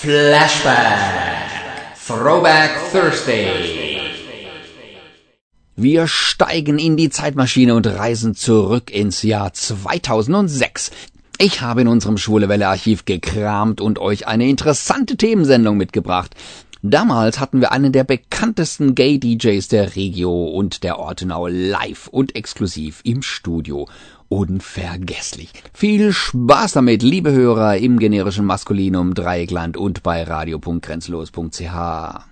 Flashback. Throwback Thursday. Wir steigen in die Zeitmaschine und reisen zurück ins Jahr 2006. Ich habe in unserem Schwule Welle Archiv gekramt und euch eine interessante Themensendung mitgebracht. Damals hatten wir einen der bekanntesten Gay-DJs der Regio und der Ortenau live und exklusiv im Studio unvergesslich. Viel Spaß damit, liebe Hörer im generischen Maskulinum Dreieckland und bei radio.grenzlos.ch.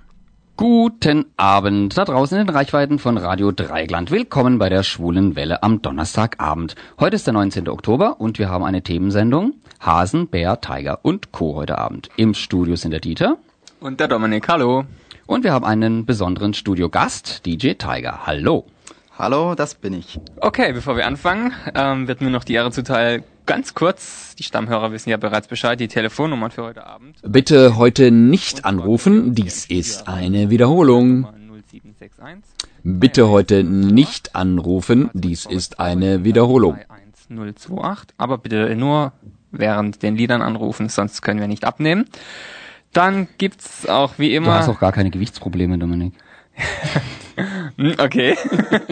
Guten Abend da draußen in den Reichweiten von Radio Dreigland. Willkommen bei der Schwulen Welle am Donnerstagabend. Heute ist der 19. Oktober und wir haben eine Themensendung Hasen, Bär, Tiger und Co. heute Abend. Im Studio sind der Dieter. Und der Dominik, hallo. Und wir haben einen besonderen Studiogast, DJ Tiger. Hallo. Hallo, das bin ich. Okay, bevor wir anfangen, ähm, wird mir noch die Ehre zuteil, ganz kurz, die Stammhörer wissen ja bereits Bescheid, die Telefonnummern für heute Abend. Bitte heute nicht anrufen, dies ist eine Wiederholung. Bitte heute nicht anrufen, dies ist eine Wiederholung. 028, aber bitte nur während den Liedern anrufen, sonst können wir nicht abnehmen. Dann gibt's auch wie immer. Du hast auch gar keine Gewichtsprobleme, Dominik. Hm, okay.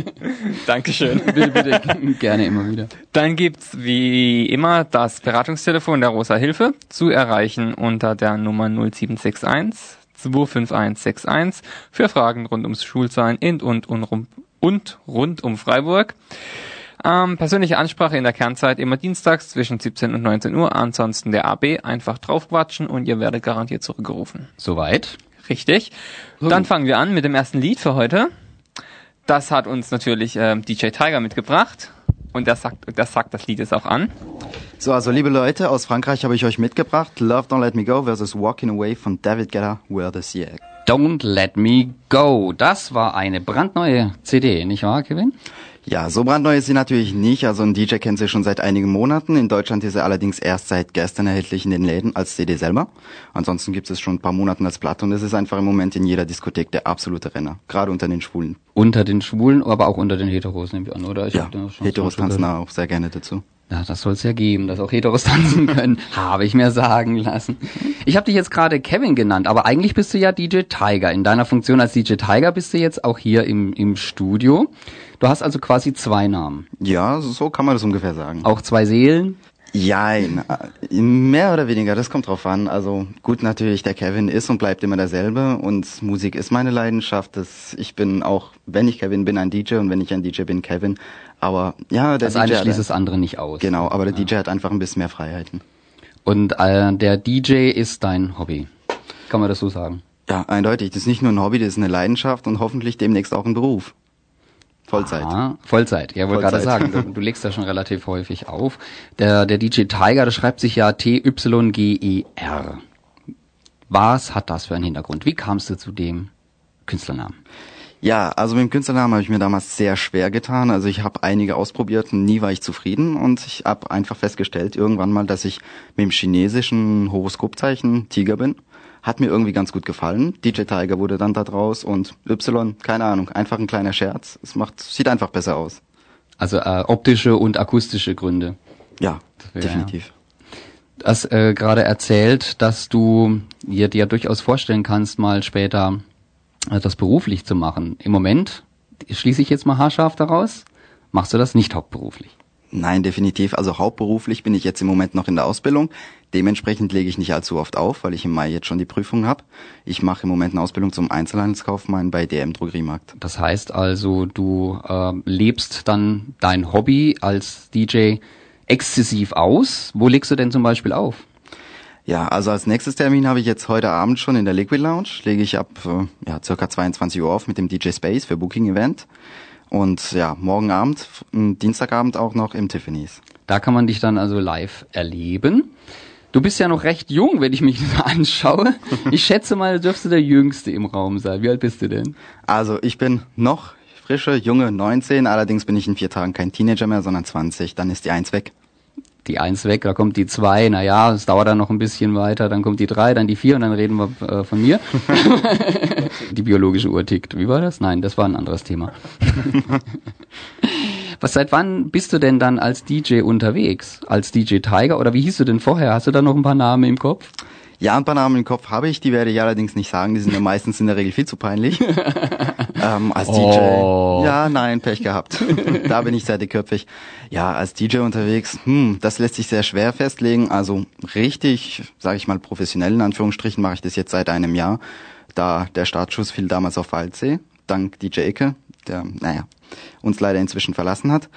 Dankeschön. bitte, bitte, gerne immer wieder. Dann gibt's wie immer das Beratungstelefon der Rosa Hilfe zu erreichen unter der Nummer 0761 25161 für Fragen rund ums Schulzahlen in und, und, und, und rund um Freiburg. Ähm, persönliche Ansprache in der Kernzeit immer dienstags zwischen 17 und 19 Uhr. Ansonsten der AB einfach draufquatschen und ihr werdet garantiert zurückgerufen. Soweit? Richtig. Dann fangen wir an mit dem ersten Lied für heute. Das hat uns natürlich ähm, DJ Tiger mitgebracht. Und das sagt, das sagt das Lied jetzt auch an. So, also liebe Leute, aus Frankreich habe ich euch mitgebracht Love Don't Let Me Go versus Walking Away von David Guetta, Where the Sea Don't Let Me Go. Das war eine brandneue CD, nicht wahr, Kevin? Ja, so brandneu ist sie natürlich nicht. Also ein DJ kennt sie schon seit einigen Monaten. In Deutschland ist sie allerdings erst seit gestern erhältlich in den Läden als CD selber. Ansonsten gibt es schon ein paar Monaten als Platte und es ist einfach im Moment in jeder Diskothek der absolute Renner. Gerade unter den Schwulen. Unter den Schwulen, aber auch unter den Heteros, nehme ich an, oder? Ich ja, Heteros tanzen auch sehr gerne dazu. Ja, das soll es ja geben, dass auch Heteros tanzen können, habe ich mir sagen lassen. Ich habe dich jetzt gerade Kevin genannt, aber eigentlich bist du ja DJ Tiger. In deiner Funktion als DJ Tiger bist du jetzt auch hier im, im Studio. Du hast also quasi zwei Namen. Ja, so kann man das ungefähr sagen. Auch zwei Seelen? Jein, mehr oder weniger, das kommt drauf an. Also gut, natürlich, der Kevin ist und bleibt immer derselbe und Musik ist meine Leidenschaft. Das, ich bin auch, wenn ich Kevin bin, ein DJ und wenn ich ein DJ bin, Kevin. Aber ja, der das DJ eine schließt das andere nicht aus. Genau, aber der ja. DJ hat einfach ein bisschen mehr Freiheiten. Und äh, der DJ ist dein Hobby, kann man das so sagen? Ja, eindeutig. Das ist nicht nur ein Hobby, das ist eine Leidenschaft und hoffentlich demnächst auch ein Beruf. Vollzeit. Aha, Vollzeit, ja, wollte gerade sagen, du, du, legst da schon relativ häufig auf. Der, der DJ Tiger, das schreibt sich ja T-Y-G-E-R. Was hat das für einen Hintergrund? Wie kamst du zu dem Künstlernamen? Ja, also mit dem Künstlernamen habe ich mir damals sehr schwer getan. Also ich habe einige ausprobiert und nie war ich zufrieden und ich habe einfach festgestellt irgendwann mal, dass ich mit dem chinesischen Horoskopzeichen Tiger bin hat mir irgendwie ganz gut gefallen. DJ Tiger wurde dann da draus und Y, keine Ahnung, einfach ein kleiner Scherz. Es macht, sieht einfach besser aus. Also äh, optische und akustische Gründe. Ja, wär, definitiv. Du hast äh, gerade erzählt, dass du dir, dir durchaus vorstellen kannst, mal später äh, das beruflich zu machen. Im Moment schließe ich jetzt mal haarscharf daraus. Machst du das nicht hauptberuflich? Nein, definitiv. Also hauptberuflich bin ich jetzt im Moment noch in der Ausbildung. Dementsprechend lege ich nicht allzu oft auf, weil ich im Mai jetzt schon die Prüfung habe. Ich mache im Moment eine Ausbildung zum Einzelhandelskaufmann bei DM Drogeriemarkt. Das heißt also, du äh, lebst dann dein Hobby als DJ exzessiv aus. Wo legst du denn zum Beispiel auf? Ja, also als nächstes Termin habe ich jetzt heute Abend schon in der Liquid Lounge. Lege ich ab äh, ja, circa 22 Uhr auf mit dem DJ Space für Booking Event. Und ja, morgen Abend, Dienstagabend auch noch im Tiffany's. Da kann man dich dann also live erleben. Du bist ja noch recht jung, wenn ich mich anschaue. Ich schätze mal, dürfst du der Jüngste im Raum sein. Wie alt bist du denn? Also ich bin noch frische, junge 19. Allerdings bin ich in vier Tagen kein Teenager mehr, sondern 20. Dann ist die Eins weg die Eins weg, da kommt die Zwei, naja, es dauert dann noch ein bisschen weiter, dann kommt die Drei, dann die Vier und dann reden wir äh, von mir. die biologische Uhr tickt. Wie war das? Nein, das war ein anderes Thema. Was, seit wann bist du denn dann als DJ unterwegs? Als DJ Tiger oder wie hieß du denn vorher? Hast du da noch ein paar Namen im Kopf? Ja, ein paar Namen im Kopf habe ich, die werde ich allerdings nicht sagen, die sind ja meistens in der Regel viel zu peinlich. ähm, als Oh. DJ. Ja, nein, Pech gehabt. da bin ich sehr dickköpfig. Ja, als DJ unterwegs, hm, das lässt sich sehr schwer festlegen. Also richtig, sage ich mal, professionell in Anführungsstrichen mache ich das jetzt seit einem Jahr. Da der Startschuss fiel damals auf Waldsee, dank DJ Ecke, der, naja, uns leider inzwischen verlassen hat.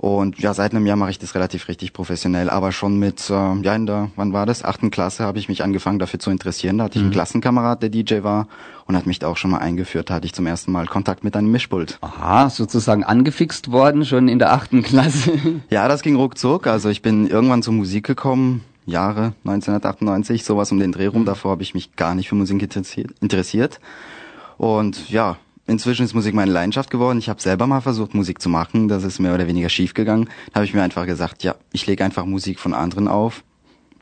Und ja, seit einem Jahr mache ich das relativ richtig professionell, aber schon mit, äh, ja, in der, wann war das? Achten Klasse habe ich mich angefangen dafür zu interessieren. Da hatte ich einen Klassenkamerad, der DJ war und hat mich da auch schon mal eingeführt. Da hatte ich zum ersten Mal Kontakt mit einem Mischpult. Aha, sozusagen angefixt worden, schon in der achten Klasse. Ja, das ging ruckzuck. Also ich bin irgendwann zur Musik gekommen, Jahre 1998, sowas um den Dreh rum. Davor habe ich mich gar nicht für Musik interessiert. interessiert. Und ja, inzwischen ist Musik meine Leidenschaft geworden. Ich habe selber mal versucht, Musik zu machen. Das ist mehr oder weniger schief gegangen. Da habe ich mir einfach gesagt, ja, ich lege einfach Musik von anderen auf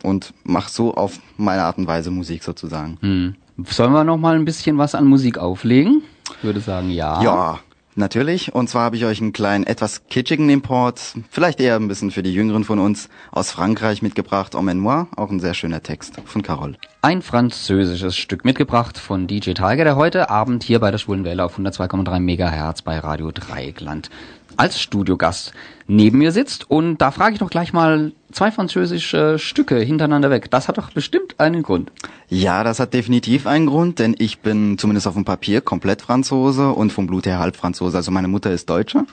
und mache so auf meine Art und Weise Musik sozusagen. Hm. Sollen wir noch mal ein bisschen was an Musik auflegen? Ich würde sagen, ja. Ja, natürlich. Und zwar habe ich euch einen kleinen, etwas kitschigen Import, vielleicht eher ein bisschen für die Jüngeren von uns, aus Frankreich mitgebracht. Emmène-moi, auch ein sehr schöner Text von Carol. Ein französisches Stück mitgebracht von DJ Tiger, der heute Abend hier bei der Schwulen Welle auf 102,3 Megahertz bei Radio Dreieckland als Studiogast neben mir sitzt. Und da frage ich doch gleich mal zwei französische Stücke hintereinander weg. Das hat doch bestimmt einen Grund. Ja, das hat definitiv einen Grund, denn ich bin zumindest auf dem Papier komplett Franzose und vom Blut her halb Franzose. Also meine Mutter ist Deutsche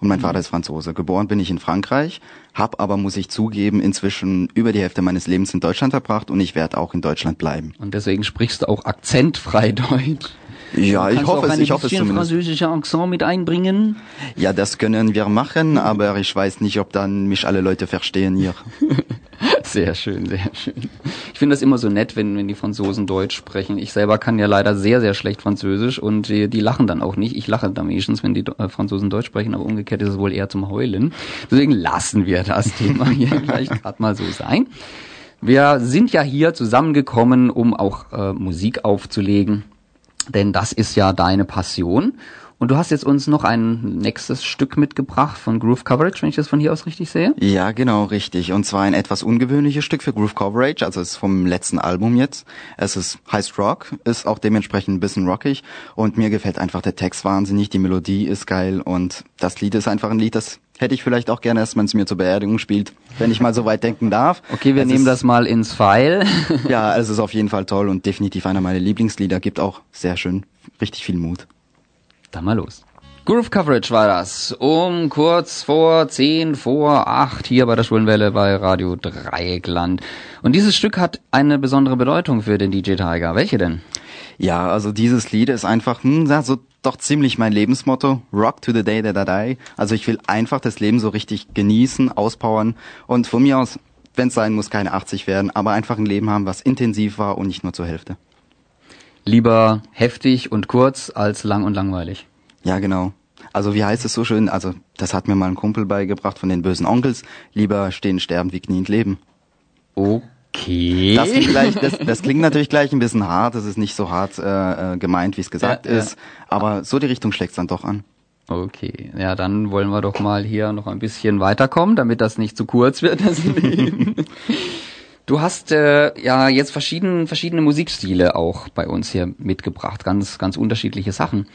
und mein Vater ist Franzose. Geboren bin ich in Frankreich, habe aber, muss ich zugeben, inzwischen über die Hälfte meines Lebens in Deutschland verbracht und ich werde auch in Deutschland bleiben. Und deswegen sprichst du auch akzentfrei Deutsch. Ja, ich hoffe es, ich hoffe es zumindest. französischer Accent mit einbringen? Ja, das können wir machen, aber ich weiß nicht, ob dann mich alle Leute verstehen hier. Sehr schön, sehr schön. Ich finde das immer so nett, wenn, wenn die Franzosen Deutsch sprechen. Ich selber kann ja leider sehr, sehr schlecht Französisch und die, die lachen dann auch nicht. Ich lache dann meistens, wenn die äh, Franzosen Deutsch sprechen, aber umgekehrt ist es wohl eher zum Heulen. Deswegen lassen wir das Thema hier gleich gerade mal so sein. Wir sind ja hier zusammengekommen, um auch äh, Musik aufzulegen, denn das ist ja deine Passion. Und du hast jetzt uns noch ein nächstes Stück mitgebracht von Groove Coverage, wenn ich das von hier aus richtig sehe. Ja, genau, richtig. Und zwar ein etwas ungewöhnliches Stück für Groove Coverage, also es ist vom letzten Album jetzt. Es ist heißt Rock, ist auch dementsprechend ein bisschen rockig und mir gefällt einfach der Text wahnsinnig, die Melodie ist geil und das Lied ist einfach ein Lied, das hätte ich vielleicht auch gerne, dass man es mir zur Beerdigung spielt, wenn ich mal so weit denken darf. Okay, wir es nehmen ist, das mal ins File. Ja, es ist auf jeden Fall toll und definitiv einer meiner Lieblingslieder, gibt auch sehr schön, richtig viel Mut. Dann mal los. Groove Coverage war das. Um kurz vor 10 vor 8 hier bei der Schwulenwelle bei Radio Dreieckland. Und dieses Stück hat eine besondere Bedeutung für den DJ Tiger. Welche denn? Ja, also dieses Lied ist einfach, hm, ja, so doch ziemlich mein Lebensmotto. Rock to the day that I die. Also ich will einfach das Leben so richtig genießen, auspowern und von mir aus, wenn es sein muss, keine 80 werden, aber einfach ein Leben haben, was intensiv war und nicht nur zur Hälfte. Lieber heftig und kurz als lang und langweilig. Ja, genau. Also wie heißt es so schön? Also das hat mir mal ein Kumpel beigebracht von den bösen Onkels. Lieber stehen, sterben wie kniend leben. Okay. Das klingt, gleich, das, das klingt natürlich gleich ein bisschen hart. Das ist nicht so hart äh, äh, gemeint, wie es gesagt Ja, ja. ist. Aber so die Richtung schlägt's dann doch an. Okay, ja, dann wollen wir doch mal hier noch ein bisschen weiterkommen, damit das nicht zu kurz wird. Du hast äh, ja jetzt verschieden, verschiedene Musikstile auch bei uns hier mitgebracht, ganz, ganz unterschiedliche Sachen.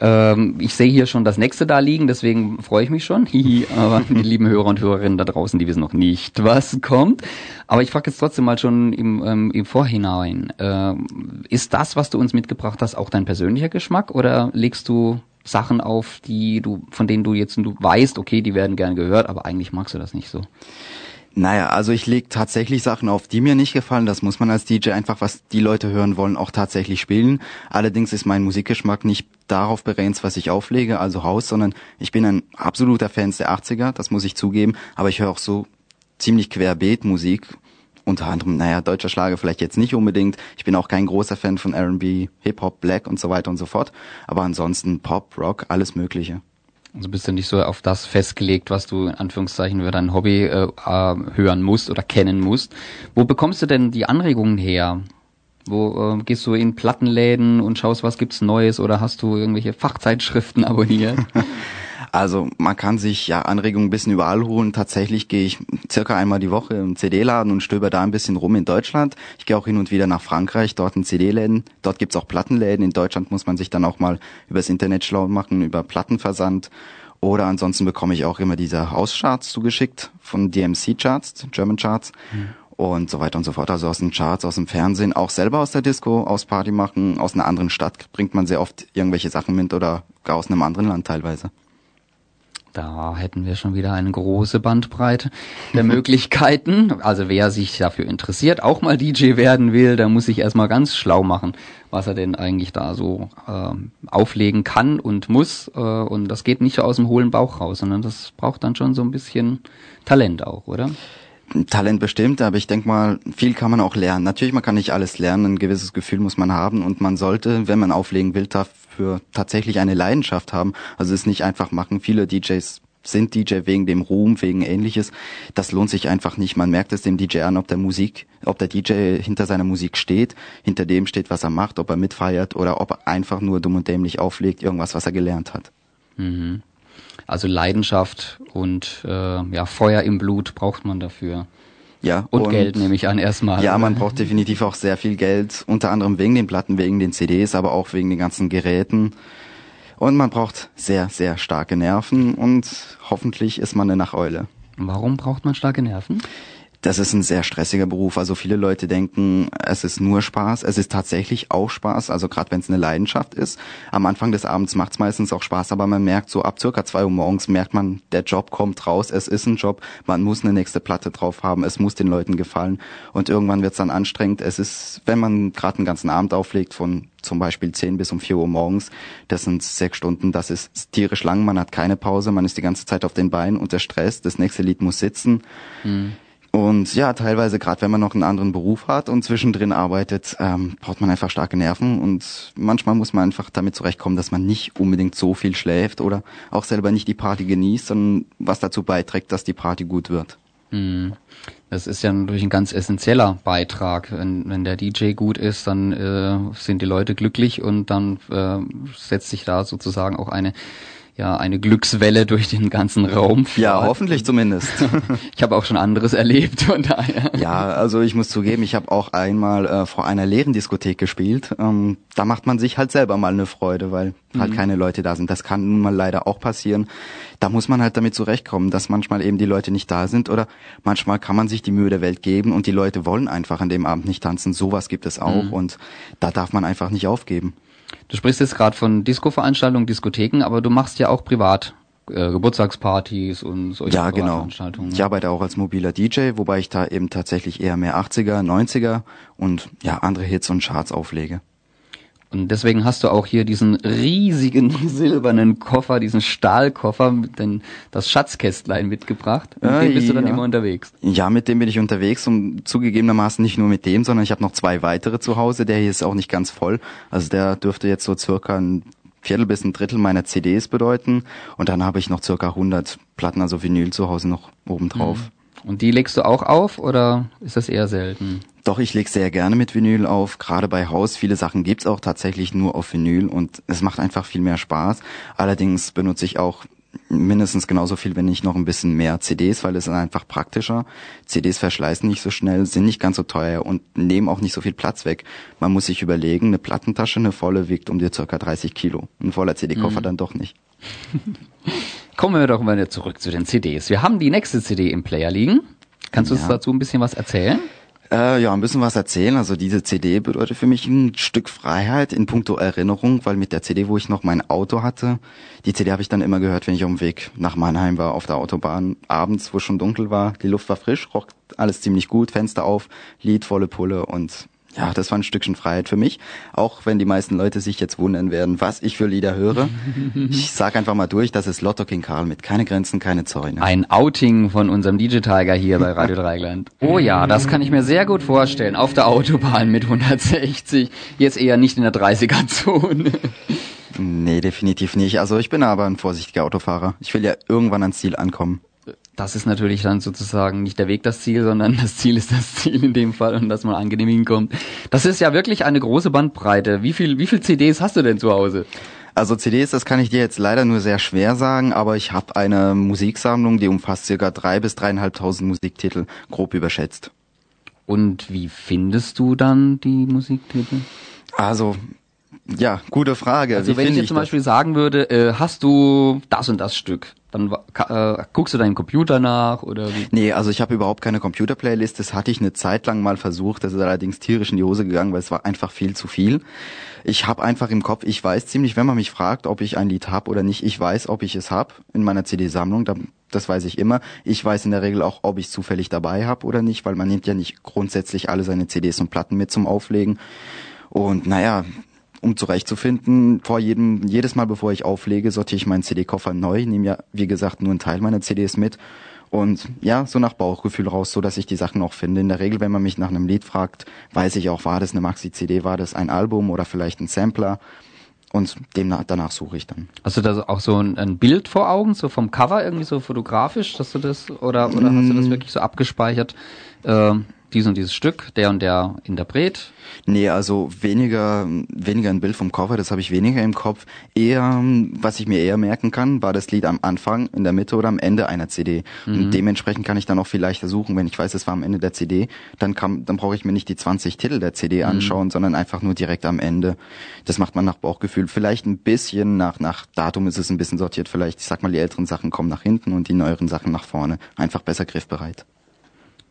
Ähm, ich sehe hier schon das nächste da liegen, deswegen freue ich mich schon. Hihi, aber die lieben Hörer und Hörerinnen da draußen, die wissen noch nicht, was kommt. Aber ich frage jetzt trotzdem mal schon im, ähm, im Vorhinein. Ähm, ist das, was du uns mitgebracht hast, auch dein persönlicher Geschmack oder legst du Sachen auf, die du, von denen du jetzt du weißt, okay, die werden gern gehört, aber eigentlich magst du das nicht so. Naja, also ich lege tatsächlich Sachen auf, die mir nicht gefallen. Das muss man als DJ einfach, was die Leute hören wollen, auch tatsächlich spielen. Allerdings ist mein Musikgeschmack nicht darauf begrenzt, was ich auflege, also Haus, sondern ich bin ein absoluter Fan der 80er, das muss ich zugeben. Aber ich höre auch so ziemlich querbeet Musik. Unter anderem, naja, deutscher Schlager vielleicht jetzt nicht unbedingt. Ich bin auch kein großer Fan von R&B, Hip-Hop, Black und so weiter und so fort. Aber ansonsten Pop, Rock, alles Mögliche. Also bist du nicht so auf das festgelegt, was du in Anführungszeichen für dein Hobby äh, äh, hören musst oder kennen musst. Wo bekommst du denn die Anregungen her? Wo äh, gehst du in Plattenläden und schaust, was gibt's Neues oder hast du irgendwelche Fachzeitschriften abonniert? Also man kann sich ja Anregungen ein bisschen überall holen. Tatsächlich gehe ich circa einmal die Woche im CD-Laden und stöber da ein bisschen rum in Deutschland. Ich gehe auch hin und wieder nach Frankreich, dort in CD-Läden. Dort gibt's auch Plattenläden. In Deutschland muss man sich dann auch mal übers Internet schlau machen, über Plattenversand. Oder ansonsten bekomme ich auch immer diese Hauscharts zugeschickt von DMC-Charts, German Charts. Mhm und so weiter und so fort. Also aus den Charts, aus dem Fernsehen, auch selber aus der Disco, aus Party machen, aus einer anderen Stadt bringt man sehr oft irgendwelche Sachen mit oder gar aus einem anderen Land teilweise. Da hätten wir schon wieder eine große Bandbreite der Möglichkeiten. Also wer sich dafür interessiert, auch mal DJ werden will, der muss sich erstmal ganz schlau machen, was er denn eigentlich da so äh, auflegen kann und muss. Äh, und das geht nicht aus dem hohlen Bauch raus, sondern das braucht dann schon so ein bisschen Talent auch, oder? Talent bestimmt, aber ich denke mal, viel kann man auch lernen. Natürlich, man kann nicht alles lernen, ein gewisses Gefühl muss man haben und man sollte, wenn man auflegen will, dafür tatsächlich eine Leidenschaft haben. Also es nicht einfach machen. Viele DJs sind DJ wegen dem Ruhm, wegen ähnliches. Das lohnt sich einfach nicht. Man merkt es dem DJ an, ob der Musik, ob der DJ hinter seiner Musik steht, hinter dem steht, was er macht, ob er mitfeiert oder ob er einfach nur dumm und dämlich auflegt, irgendwas, was er gelernt hat. Mhm. Also Leidenschaft und äh, ja, Feuer im Blut braucht man dafür. Ja, und, und Geld nehme ich an erstmal. Ja, man braucht definitiv auch sehr viel Geld, unter anderem wegen den Platten, wegen den CDs, aber auch wegen den ganzen Geräten. Und man braucht sehr, sehr starke Nerven und hoffentlich ist man eine Nacheule. Warum braucht man starke Nerven? Das ist ein sehr stressiger Beruf. Also viele Leute denken, es ist nur Spaß. Es ist tatsächlich auch Spaß. Also gerade wenn es eine Leidenschaft ist. Am Anfang des Abends macht es meistens auch Spaß, aber man merkt so ab circa zwei Uhr morgens merkt man, der Job kommt raus. Es ist ein Job. Man muss eine nächste Platte drauf haben. Es muss den Leuten gefallen. Und irgendwann wird es dann anstrengend. Es ist, wenn man gerade einen ganzen Abend auflegt von zum Beispiel 10 bis um 4 Uhr morgens. Das sind sechs Stunden, das ist tierisch lang, man hat keine Pause, man ist die ganze Zeit auf den Beinen und der Stress, das nächste Lied muss sitzen. Mhm. Und ja, teilweise, gerade wenn man noch einen anderen Beruf hat und zwischendrin arbeitet, ähm, braucht man einfach starke Nerven und manchmal muss man einfach damit zurechtkommen, dass man nicht unbedingt so viel schläft oder auch selber nicht die Party genießt, sondern was dazu beiträgt, dass die Party gut wird. Hm. Das ist ja natürlich ein ganz essentieller Beitrag. Wenn, wenn der DJ gut ist, dann äh, sind die Leute glücklich und dann äh, setzt sich da sozusagen auch eine ja eine Glückswelle durch den ganzen Raum. Fährt. Ja, hoffentlich zumindest. ich habe auch schon anderes erlebt von daher. Ja, also ich muss zugeben, ich habe auch einmal äh, vor einer leeren Diskothek gespielt. Ähm, da macht man sich halt selber mal eine Freude, weil halt mhm. keine Leute da sind. Das kann nun mal leider auch passieren. Da muss man halt damit zurechtkommen, dass manchmal eben die Leute nicht da sind oder manchmal kann man sich die Mühe der Welt geben und die Leute wollen einfach an dem Abend nicht tanzen. Sowas gibt es auch mhm. und da darf man einfach nicht aufgeben. Du sprichst jetzt gerade von Disco-Veranstaltungen, Diskotheken, aber du machst ja auch privat äh, Geburtstagspartys und solche ja, genau. Veranstaltungen. Ich arbeite auch als mobiler DJ, wobei ich da eben tatsächlich eher mehr 80er, 90er und ja andere Hits und Charts auflege. Und deswegen hast du auch hier diesen riesigen silbernen Koffer, diesen Stahlkoffer, denn das Schatzkästlein mitgebracht. Mit äh, dem bist du dann immer unterwegs. Ja, mit dem bin ich unterwegs und zugegebenermaßen nicht nur mit dem, sondern ich habe noch zwei weitere zu Hause. Der hier ist auch nicht ganz voll. Also der dürfte jetzt so circa ein Viertel bis ein Drittel meiner CDs bedeuten. Und dann habe ich noch circa 100 Platten, also Vinyl zu Hause noch oben drauf. Mhm. Und die legst du auch auf oder ist das eher selten? Doch, ich lege sehr gerne mit Vinyl auf. Gerade bei Haus, viele Sachen gibt's auch tatsächlich nur auf Vinyl und es macht einfach viel mehr Spaß. Allerdings benutze ich auch mindestens genauso viel, wenn nicht noch ein bisschen mehr CDs, weil es ist einfach praktischer. CDs verschleißen nicht so schnell, sind nicht ganz so teuer und nehmen auch nicht so viel Platz weg. Man muss sich überlegen, eine Plattentasche, eine volle wiegt um dir circa 30 Kilo. Ein voller CD-Koffer mhm. dann doch nicht. Kommen wir doch mal zurück zu den CDs. Wir haben die nächste CD im Player liegen. Kannst du ja. uns dazu ein bisschen was erzählen? Äh, ja, ein bisschen was erzählen. Also diese CD bedeutet für mich ein Stück Freiheit in puncto Erinnerung, weil mit der CD, wo ich noch mein Auto hatte, die CD habe ich dann immer gehört, wenn ich auf dem Weg nach Mannheim war, auf der Autobahn, abends, wo es schon dunkel war. Die Luft war frisch, roch alles ziemlich gut, Fenster auf, Lied volle Pulle und ja, das war ein Stückchen Freiheit für mich. Auch wenn die meisten Leute sich jetzt wundern werden, was ich für Lieder höre. ich sag einfach mal durch, das ist Lotto King Karl mit Keine Grenzen, keine Zäune. Ein Outing von unserem DJ Tiger hier bei Radio Dreigland. Oh ja, das kann ich mir sehr gut vorstellen. Auf der Autobahn mit 160. Jetzt eher nicht in der 30er-Zone. Nee, definitiv nicht. Also ich bin aber ein vorsichtiger Autofahrer. Ich will ja irgendwann ans Ziel ankommen das ist natürlich dann sozusagen nicht der Weg das Ziel, sondern das Ziel ist das Ziel in dem Fall und dass man angenehm hinkommt. Das ist ja wirklich eine große Bandbreite. Wie viel, wie viel CDs hast du denn zu Hause? Also CDs, das kann ich dir jetzt leider nur sehr schwer sagen, aber ich habe eine Musiksammlung, die umfasst circa drei bis dreieinhalbtausend Musiktitel, grob überschätzt. Und wie findest du dann die Musiktitel? Also, ja, gute Frage. Also Wie wenn ich finde jetzt zum das? Beispiel sagen würde, äh, hast du das und das Stück, dann äh, guckst du deinen Computer nach oder wie? Nee, also ich habe überhaupt keine Computer-Playlist. Das hatte ich eine Zeit lang mal versucht. Das ist allerdings tierisch in die Hose gegangen, weil es war einfach viel zu viel. Ich habe einfach im Kopf, ich weiß ziemlich, wenn man mich fragt, ob ich ein Lied habe oder nicht, ich weiß, ob ich es habe in meiner CD-Sammlung. Da- Das weiß ich immer. Ich weiß in der Regel auch, ob ich es zufällig dabei habe oder nicht, weil man nimmt ja nicht grundsätzlich alle seine CDs und Platten mit zum Auflegen. Und naja, um zurechtzufinden, vor jedem, jedes Mal bevor ich auflege, sortiere ich meinen CD-Koffer neu, nehme ja, wie gesagt, nur einen Teil meiner CDs mit und ja, so nach Bauchgefühl raus, so dass ich die Sachen auch finde. In der Regel, wenn man mich nach einem Lied fragt, weiß ich auch, war das eine Maxi-CD, war das ein Album oder vielleicht ein Sampler und demnach, danach suche ich dann. Hast du da auch so ein, ein Bild vor Augen, so vom Cover irgendwie so fotografisch, dass du das oder oder hast du das wirklich so abgespeichert? Äh, dies und dieses Stück, der und der Interpret. Nee, also weniger, weniger ein Bild vom Cover, das habe ich weniger im Kopf. Eher, was ich mir eher merken kann, war das Lied am Anfang, in der Mitte oder am Ende einer CD. Und dementsprechend kann ich dann auch viel leichter suchen, wenn ich weiß, es war am Ende der CD, dann kann, dann brauche ich mir nicht die 20 Titel der CD anschauen, sondern einfach nur direkt am Ende. Das macht man nach Bauchgefühl. Vielleicht ein bisschen nach, nach Datum ist es ein bisschen sortiert. Vielleicht, ich sag mal, die älteren Sachen kommen nach hinten und die neueren Sachen nach vorne. Einfach besser griffbereit.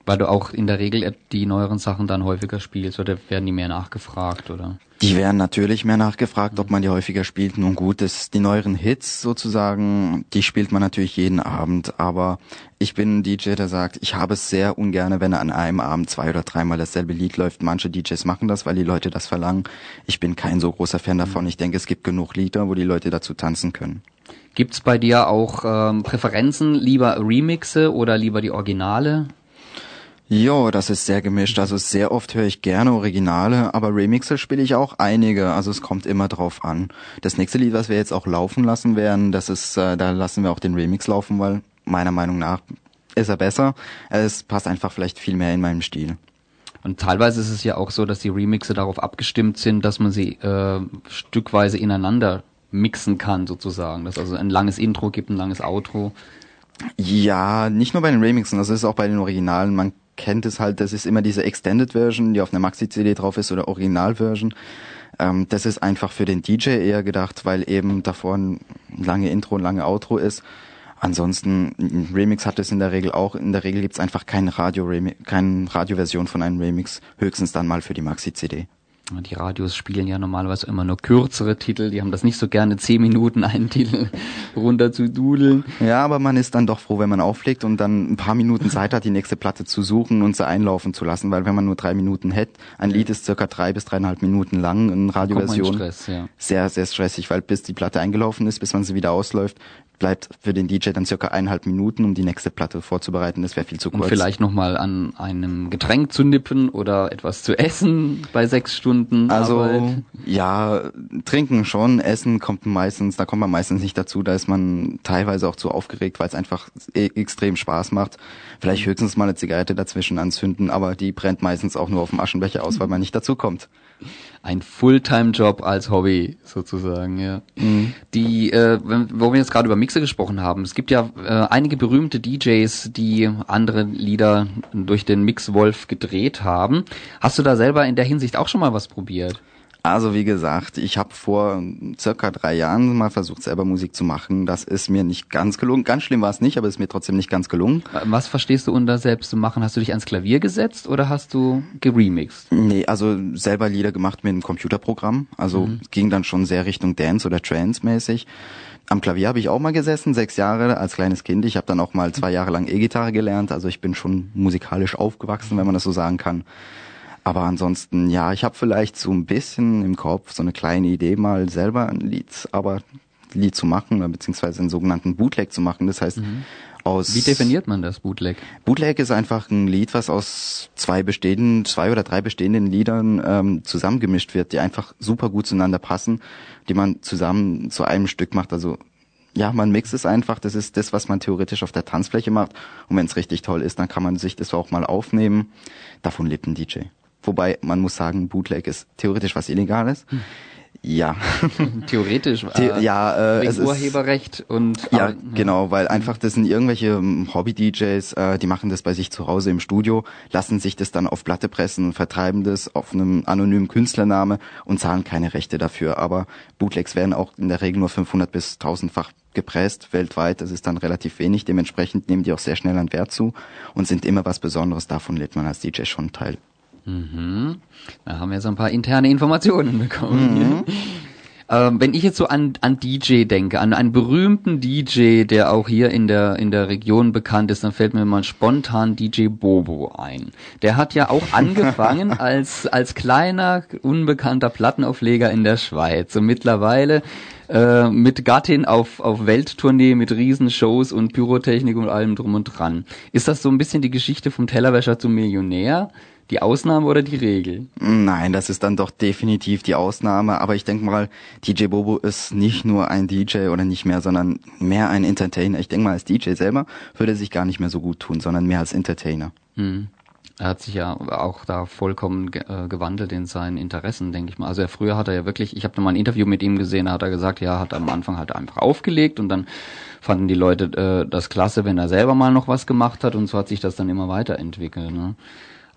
Weil du auch in der Regel die neueren Sachen dann häufiger spielst oder werden die mehr nachgefragt oder? Die werden natürlich mehr nachgefragt, ob man die häufiger spielt. Nun gut, das, die neueren Hits sozusagen, die spielt man natürlich jeden Abend. Aber ich bin ein DJ, der sagt, ich habe es sehr ungern, wenn an einem Abend zwei oder dreimal dasselbe Lied läuft. Manche DJs machen das, weil die Leute das verlangen. Ich bin kein so großer Fan davon. Ich denke, es gibt genug Lieder, wo die Leute dazu tanzen können. Gibt's bei dir auch ähm, Präferenzen, lieber Remixe oder lieber die Originale? Jo, das ist sehr gemischt. Also sehr oft höre ich gerne Originale, aber Remixe spiele ich auch einige. Also es kommt immer drauf an. Das nächste Lied, was wir jetzt auch laufen lassen werden, das ist, äh, da lassen wir auch den Remix laufen, weil meiner Meinung nach ist er besser. Es passt einfach vielleicht viel mehr in meinem Stil. Und teilweise ist es ja auch so, dass die Remixe darauf abgestimmt sind, dass man sie äh, stückweise ineinander mixen kann, sozusagen. Dass also ein langes Intro gibt, ein langes Outro. Ja, nicht nur bei den Remixen, das ist auch bei den Originalen. Man kennt es halt, das ist immer diese Extended Version, die auf einer Maxi-CD drauf ist oder Original-Version. Ähm, das ist einfach für den DJ eher gedacht, weil eben davor ein lange Intro und lange Outro ist. Ansonsten, ein Remix hat es in der Regel auch. In der Regel gibt's einfach keine Radio keine Radioversion von einem Remix, höchstens dann mal für die Maxi-CD. Die Radios spielen ja normalerweise immer nur kürzere Titel, die haben das nicht so gerne zehn Minuten einen Titel runter zu dudeln. Ja, aber man ist dann doch froh, wenn man auflegt und dann ein paar Minuten Zeit hat, die nächste Platte zu suchen und sie einlaufen zu lassen, weil wenn man nur drei Minuten hätte, ein Lied ist circa drei bis dreieinhalb Minuten lang, eine Radioversion. Stress, ja. Sehr, sehr stressig, weil bis die Platte eingelaufen ist, bis man sie wieder ausläuft, bleibt für den DJ dann circa eineinhalb Minuten, um die nächste Platte vorzubereiten. Das wäre viel zu kurz. Und vielleicht nochmal an einem Getränk zu nippen oder etwas zu essen bei sechs Stunden Also Arbeit. ja, trinken schon, essen kommt meistens, da kommt man meistens nicht dazu, da ist man teilweise auch zu aufgeregt, weil es einfach e extrem Spaß macht. Vielleicht höchstens mal eine Zigarette dazwischen anzünden, aber die brennt meistens auch nur auf dem Aschenbecher aus, weil man nicht dazu kommt. Ein Fulltime-Job als Hobby sozusagen, ja. Die, äh, wo wir jetzt gerade über Mixe gesprochen haben, es gibt ja äh, einige berühmte DJs, die andere Lieder durch den Mixwolf gedreht haben. Hast du da selber in der Hinsicht auch schon mal was probiert? Also wie gesagt, ich habe vor circa drei Jahren mal versucht, selber Musik zu machen. Das ist mir nicht ganz gelungen. Ganz schlimm war es nicht, aber es ist mir trotzdem nicht ganz gelungen. Äh, Was verstehst du unter selbst zu machen? Hast du dich ans Klavier gesetzt oder hast du geremixed? Nee, also selber Lieder gemacht mit einem Computerprogramm. Also ging dann schon sehr Richtung Dance oder Trance mäßig. Am Klavier habe ich auch mal gesessen, sechs Jahre als kleines Kind. Ich habe dann auch mal zwei Jahre lang E-Gitarre gelernt. Also ich bin schon musikalisch aufgewachsen, wenn man das so sagen kann. Aber ansonsten, ja, ich habe vielleicht so ein bisschen im Kopf so eine kleine Idee, mal selber ein Lied, aber Lied zu machen, beziehungsweise einen sogenannten Bootleg zu machen. Das heißt, aus Wie definiert man das Bootleg? Bootleg ist einfach ein Lied, was aus zwei bestehenden, zwei oder drei bestehenden Liedern ähm, zusammengemischt wird, die einfach super gut zueinander passen, die man zusammen zu einem Stück macht. Also ja, man mixt es einfach. Das ist das, was man theoretisch auf der Tanzfläche macht. Und wenn es richtig toll ist, dann kann man sich das auch mal aufnehmen. Davon lebt ein DJ. Wobei man muss sagen, Bootleg ist theoretisch was Illegales. Ja. Theoretisch. The ja, äh, wegen es ist- Urheberrecht und Ja, aber- genau, weil einfach das sind irgendwelche ähm, Hobby-DJs, äh, die machen das bei sich zu Hause im Studio, lassen sich das dann auf Platte pressen und vertreiben das auf einem anonymen Künstlername und zahlen keine Rechte dafür. Aber Bootlegs werden auch in der Regel nur 500 bis 1000-fach gepresst weltweit. Das ist dann relativ wenig. Dementsprechend nehmen die auch sehr schnell an Wert zu und sind immer was Besonderes. Davon lädt man als DJ schon teil. Mhm. Da haben wir so ein paar interne Informationen bekommen. Ähm, wenn ich jetzt so an, an DJ denke, an einen berühmten DJ, der auch hier in der, in der Region bekannt ist, dann fällt mir mal spontan DJ Bobo ein. Der hat ja auch angefangen als, als kleiner, unbekannter Plattenaufleger in der Schweiz. Und mittlerweile äh, mit Gattin auf, auf Welttournee mit Riesenshows und Pyrotechnik und allem drum und dran. Ist das so ein bisschen die Geschichte vom Tellerwäscher zum Millionär? Die Ausnahme oder die Regel? Nein, das ist dann doch definitiv die Ausnahme. Aber ich denke mal, DJ Bobo ist nicht nur ein DJ oder nicht mehr, sondern mehr ein Entertainer. Ich denke mal, als DJ selber würde er sich gar nicht mehr so gut tun, sondern mehr als Entertainer. Hm. Er hat sich ja auch da vollkommen äh, gewandelt in seinen Interessen, denke ich mal. Also er, früher hat er ja wirklich, ich habe noch mal ein Interview mit ihm gesehen, da hat er gesagt, ja, hat am Anfang halt einfach aufgelegt und dann fanden die Leute äh, das klasse, wenn er selber mal noch was gemacht hat und so hat sich das dann immer weiterentwickelt. Ne?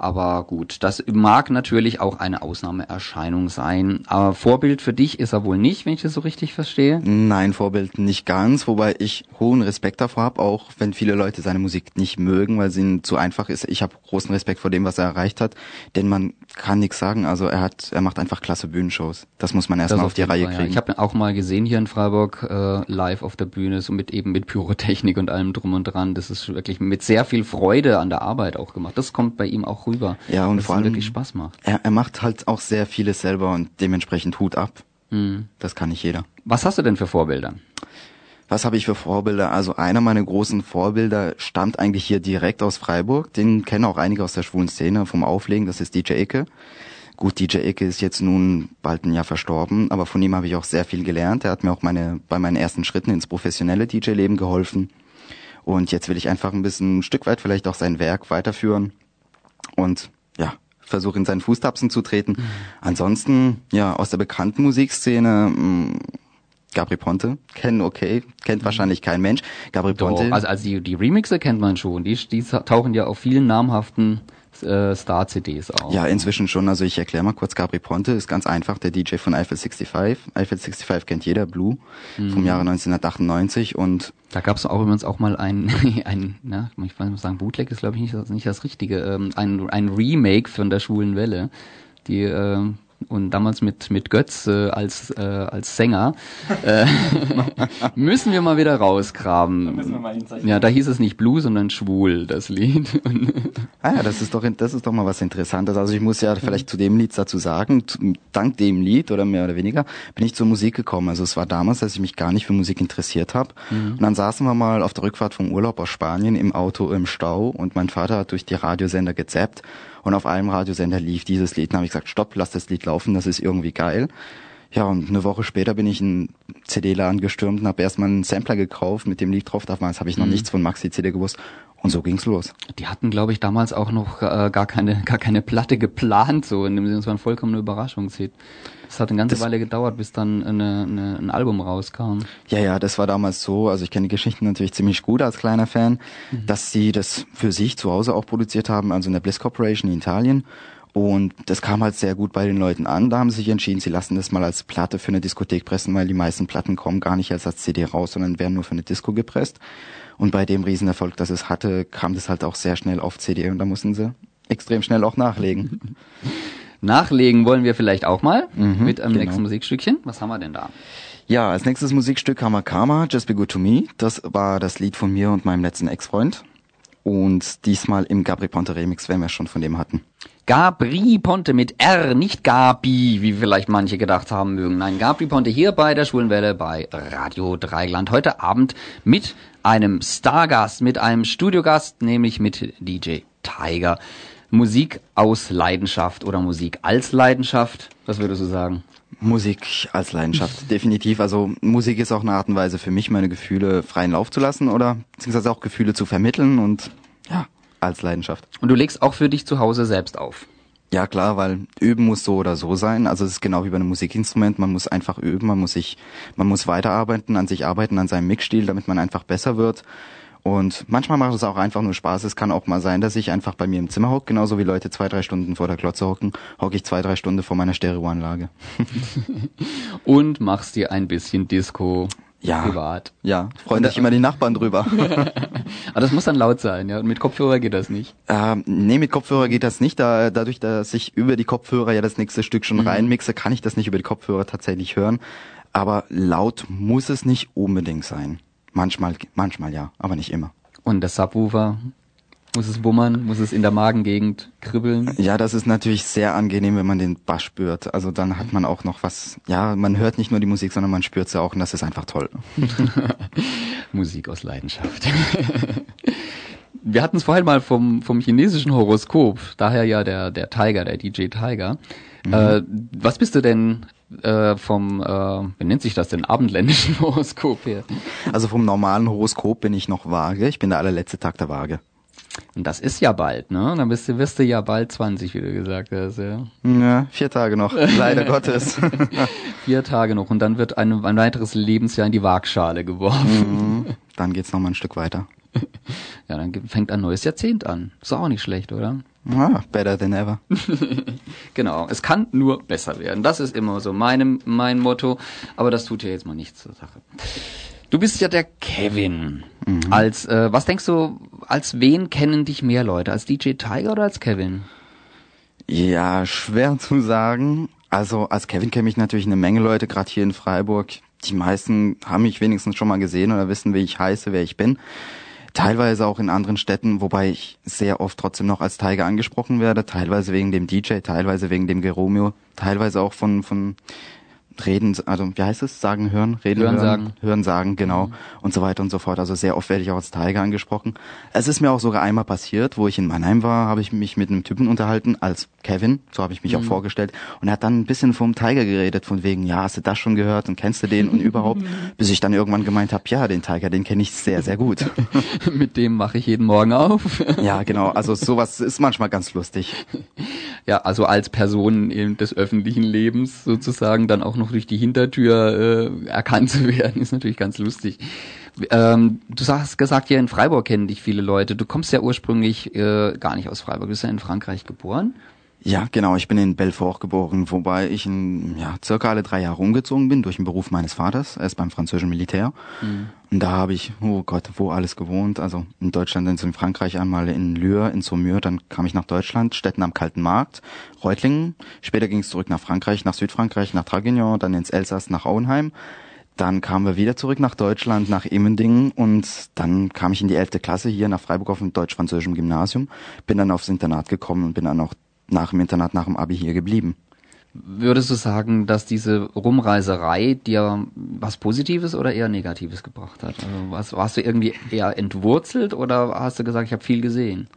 Aber gut, das mag natürlich auch eine Ausnahmeerscheinung sein. Aber Vorbild für dich ist er wohl nicht, wenn ich das so richtig verstehe. Nein, Vorbild nicht ganz, wobei ich hohen Respekt davor habe, auch wenn viele Leute seine Musik nicht mögen, weil sie ihnen zu einfach ist. Ich habe großen Respekt vor dem, was er erreicht hat, denn man kann nichts sagen. Also er hat, er macht einfach klasse Bühnenshows. Das muss man erstmal Das auf die Reihe Fall, ja. kriegen. Ich habe auch mal gesehen hier in Freiburg äh, live auf der Bühne, so mit eben mit Pyrotechnik und allem drum und dran. Das ist wirklich mit sehr viel Freude an der Arbeit auch gemacht. Das kommt bei ihm auch rüber. Ja, und vor allem- wirklich Spaß macht. er, er macht halt auch sehr vieles selber und dementsprechend Hut ab. Mhm. Das kann nicht jeder. Was hast du denn für Vorbilder? Was habe ich für Vorbilder? Also einer meiner großen Vorbilder stammt eigentlich hier direkt aus Freiburg. Den kennen auch einige aus der schwulen Szene vom Auflegen. Das ist DJ Icke. Gut, DJ Icke ist jetzt nun bald ein Jahr verstorben, aber von ihm habe ich auch sehr viel gelernt. Er hat mir auch meine, bei meinen ersten Schritten ins professionelle DJ-Leben geholfen. Und jetzt will ich einfach ein bisschen ein Stück weit vielleicht auch sein Werk weiterführen und ja, versuche in seinen Fußtapsen zu treten. Ansonsten, ja, aus der bekannten Musikszene, mh, Gabri Ponte, kennen okay, kennt wahrscheinlich kein Mensch. Gabri Ponte. Doch, also, also die, die Remixe kennt man schon. Die, die tauchen ja auf vielen namhaften äh, Star-CDs auf. Ja, inzwischen schon. Also ich erkläre mal kurz. Gabri Ponte ist ganz einfach der DJ von Eiffel 65. Eiffel 65 kennt jeder, Blue, vom Jahre 1998 und Da gab es auch übrigens auch mal ein, ein na, ich weiß nicht sagen, Bootleg ist glaube ich nicht, das- nicht das Richtige, ähm, ein, ein Remake von der Schwulen Welle, die ähm, und damals mit mit Götz äh, als äh, als Sänger äh, müssen wir mal wieder rausgraben. Ja, da hieß es nicht Blue, sondern Schwul, das Lied. Ah ja, das ist doch, das ist doch mal was Interessantes. Also ich muss ja vielleicht zu dem Lied dazu sagen, dank dem Lied oder mehr oder weniger bin ich zur Musik gekommen. Also es war damals, dass ich mich gar nicht für Musik interessiert habe. Und dann saßen wir mal auf der Rückfahrt vom Urlaub aus Spanien im Auto im Stau und mein Vater hat durch die Radiosender gezappt und auf einem Radiosender lief dieses Lied. Dann habe ich gesagt, stopp, lass das Lied laufen, das ist irgendwie geil. Ja, und eine Woche später bin ich in CD-Laden gestürmt und habe erstmal einen Sampler gekauft mit dem Lied drauf. Damals habe ich noch nichts von Maxi-CD gewusst. Und so ging's los. die hatten, glaube ich, damals auch noch äh, gar keine gar keine Platte geplant, so in dem Sinne, es war eine vollkommene Überraschungshit. Es hat eine ganze Das- Weile gedauert, bis dann eine, eine, ein Album rauskam. Ja, ja, das war damals so, also ich kenne die Geschichten natürlich ziemlich gut als kleiner Fan, dass sie das für sich zu Hause auch produziert haben, also in der Bliss Corporation in Italien. Und das kam halt sehr gut bei den Leuten an. Da haben sie sich entschieden, sie lassen das mal als Platte für eine Diskothek pressen, weil die meisten Platten kommen gar nicht erst als CD raus, sondern werden nur für eine Disco gepresst. Und bei dem Riesenerfolg, das es hatte, kam das halt auch sehr schnell auf CD und da mussten sie extrem schnell auch nachlegen. Nachlegen wollen wir vielleicht auch mal Mhm, mit einem genau. nächsten Musikstückchen. Was haben wir denn da? Ja, als nächstes Musikstück haben wir Karma, Just Be Good To Me. Das war das Lied von mir und meinem letzten Ex-Freund. Und diesmal im Gabri Ponte Remix, wenn wir schon von dem hatten. Gabri Ponte mit R, nicht Gabi, wie vielleicht manche gedacht haben mögen. Nein, Gabri Ponte hier bei der Schwulenwelle bei Radio Dreigland. Heute Abend mit einem Stargast, mit einem Studiogast, nämlich mit DJ Tiger. Musik aus Leidenschaft oder Musik als Leidenschaft. Was würdest du sagen? Musik als Leidenschaft, definitiv. Also Musik ist auch eine Art und Weise für mich, meine Gefühle freien Lauf zu lassen oder beziehungsweise auch Gefühle zu vermitteln und ja, als Leidenschaft. Und du legst auch für dich zu Hause selbst auf. Ja klar, weil üben muss so oder so sein. Also es ist genau wie bei einem Musikinstrument. Man muss einfach üben, man muss sich, man muss weiterarbeiten, an sich arbeiten, an seinem Mixstil, damit man einfach besser wird. Und manchmal macht es auch einfach nur Spaß. Es kann auch mal sein, dass ich einfach bei mir im Zimmer hocke, genauso wie Leute zwei, drei Stunden vor der Glotze hocken, hocke ich zwei, drei Stunden vor meiner Stereoanlage. Und machst dir ein bisschen Disco Ja. privat. Ja, freuen sich immer die Nachbarn drüber. Aber das muss dann laut sein, ja. Und mit Kopfhörer geht das nicht. ähm, nee, mit Kopfhörer geht das nicht. Da, dadurch, dass ich über die Kopfhörer ja das nächste Stück schon reinmixe, kann ich das nicht über die Kopfhörer tatsächlich hören. Aber laut muss es nicht unbedingt sein. Manchmal, manchmal ja, aber nicht immer. Und der Subwoofer, muss es wummern, muss es in der Magengegend kribbeln. Ja, das ist natürlich sehr angenehm, wenn man den Bass spürt. Also dann hat man auch noch was, ja, man hört nicht nur die Musik, sondern man spürt sie auch und das ist einfach toll. Musik aus Leidenschaft. Wir hatten es vorhin mal vom, vom chinesischen Horoskop, daher ja der, der Tiger, der DJ Tiger. Äh, was bist du denn äh, vom, äh, wie nennt sich das denn, abendländischen Horoskop her? Also vom normalen Horoskop bin ich noch vage. Ich bin der allerletzte Tag der Waage. Und das ist ja bald, ne? Dann bist du, wirst du ja bald 20, wie du gesagt hast, ja. Ja, vier Tage noch, leider Gottes. Vier Tage noch und dann wird ein, ein weiteres Lebensjahr in die Waagschale geworfen. Mhm. Dann geht's noch mal ein Stück weiter. Ja, dann fängt ein neues Jahrzehnt an. Ist auch nicht schlecht, oder? Ah, better than ever. Genau, es kann nur besser werden. Das ist immer so meine, mein Motto. Aber das tut ja jetzt mal nichts zur Sache. Du bist ja der Kevin. Als äh, was denkst du, als wen kennen dich mehr Leute? Als DJ Tiger oder als Kevin? Ja, schwer zu sagen. Also als Kevin kenne ich natürlich eine Menge Leute, gerade hier in Freiburg. Die meisten haben mich wenigstens schon mal gesehen oder wissen, wie ich heiße, wer ich bin. Teilweise auch in anderen Städten, wobei ich sehr oft trotzdem noch als Tiger angesprochen werde. Teilweise wegen dem DJ, teilweise wegen dem Geromeo, teilweise auch von von Reden, also wie heißt es? Sagen, hören, reden, Hören, hören, sagen. hören, sagen, genau und so weiter und so fort. Also sehr oft werde ich auch als Tiger angesprochen. Es ist mir auch sogar einmal passiert, wo ich in Mannheim war, habe ich mich mit einem Typen unterhalten als Kevin, so habe ich mich auch vorgestellt und er hat dann ein bisschen vom Tiger geredet, von wegen, ja, hast du das schon gehört und kennst du den und überhaupt, bis ich dann irgendwann gemeint habe, ja, den Tiger, den kenne ich sehr, sehr gut. Mit dem mache ich jeden Morgen auf. ja, genau, also sowas ist manchmal ganz lustig. ja, also als Person eben des öffentlichen Lebens sozusagen dann auch noch durch die Hintertür äh, erkannt zu werden, ist natürlich ganz lustig. Ähm, du hast gesagt, hier in Freiburg kennen dich viele Leute. Du kommst ja ursprünglich äh, gar nicht aus Freiburg. Du bist ja in Frankreich geboren. Ja, genau. Ich bin in Belfort geboren, wobei ich in ja, circa alle drei Jahre umgezogen bin durch den Beruf meines Vaters. Er ist beim französischen Militär. Und da habe ich, oh Gott, wo alles gewohnt. Also in Deutschland, dann in Frankreich einmal in Lure, in Saumur, dann kam ich nach Deutschland, Städten am Kalten Markt, Reutlingen. Später ging es zurück nach Frankreich, nach Südfrankreich, nach Draguignan, dann ins Elsass, nach Auenheim. Dann kamen wir wieder zurück nach Deutschland, nach Immendingen und dann kam ich in die elfte Klasse hier nach Freiburg auf dem deutsch-französischen Gymnasium, bin dann aufs Internat gekommen und bin dann auch nach dem Internat, nach dem Abi hier geblieben. Würdest du sagen, dass diese Rumreiserei dir was Positives oder eher Negatives gebracht hat? Also was, warst du irgendwie eher entwurzelt oder hast du gesagt, ich habe viel gesehen?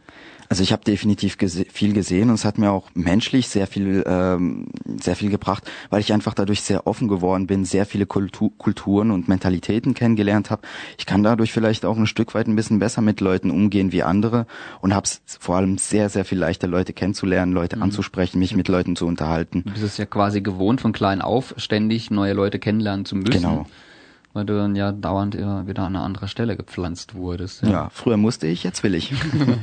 Also ich habe definitiv gese viel gesehen und es hat mir auch menschlich sehr viel ähm, sehr viel gebracht, weil ich einfach dadurch sehr offen geworden bin, sehr viele Kultu Kulturen und Mentalitäten kennengelernt habe. Ich kann dadurch vielleicht auch ein Stück weit ein bisschen besser mit Leuten umgehen wie andere und habe es vor allem sehr sehr viel leichter Leute kennenzulernen, Leute anzusprechen, mich mit Leuten zu unterhalten. Du bist es ja quasi gewohnt, von klein auf ständig neue Leute kennenlernen zu müssen. Genau. Weil du dann ja dauernd wieder an eine andere Stelle gepflanzt wurdest. Ja, früher musste ich, jetzt will ich.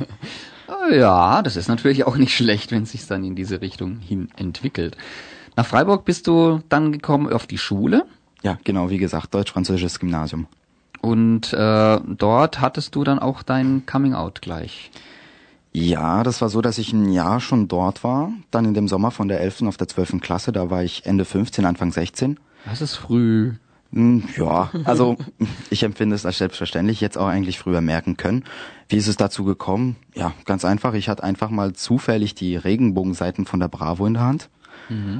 Ah, Ja, das ist natürlich auch nicht schlecht, wenn es sich dann in diese Richtung hin entwickelt. Nach Freiburg bist du dann gekommen auf die Schule ja, genau, wie gesagt, deutsch-französisches Gymnasium. und äh, dort hattest du dann auch dein Coming Out gleich. Ja, das war so, dass ich ein Jahr schon dort war. Dann in dem Sommer von der 11. auf der 12. Klasse, da war ich Ende 15, Anfang 16. Das ist früh. Hm, Ja, also ich empfinde es als selbstverständlich, jetzt auch eigentlich früher merken können. Wie ist es dazu gekommen? Ja, ganz einfach. Ich hatte einfach mal zufällig die Regenbogenseiten von der Bravo in der Hand.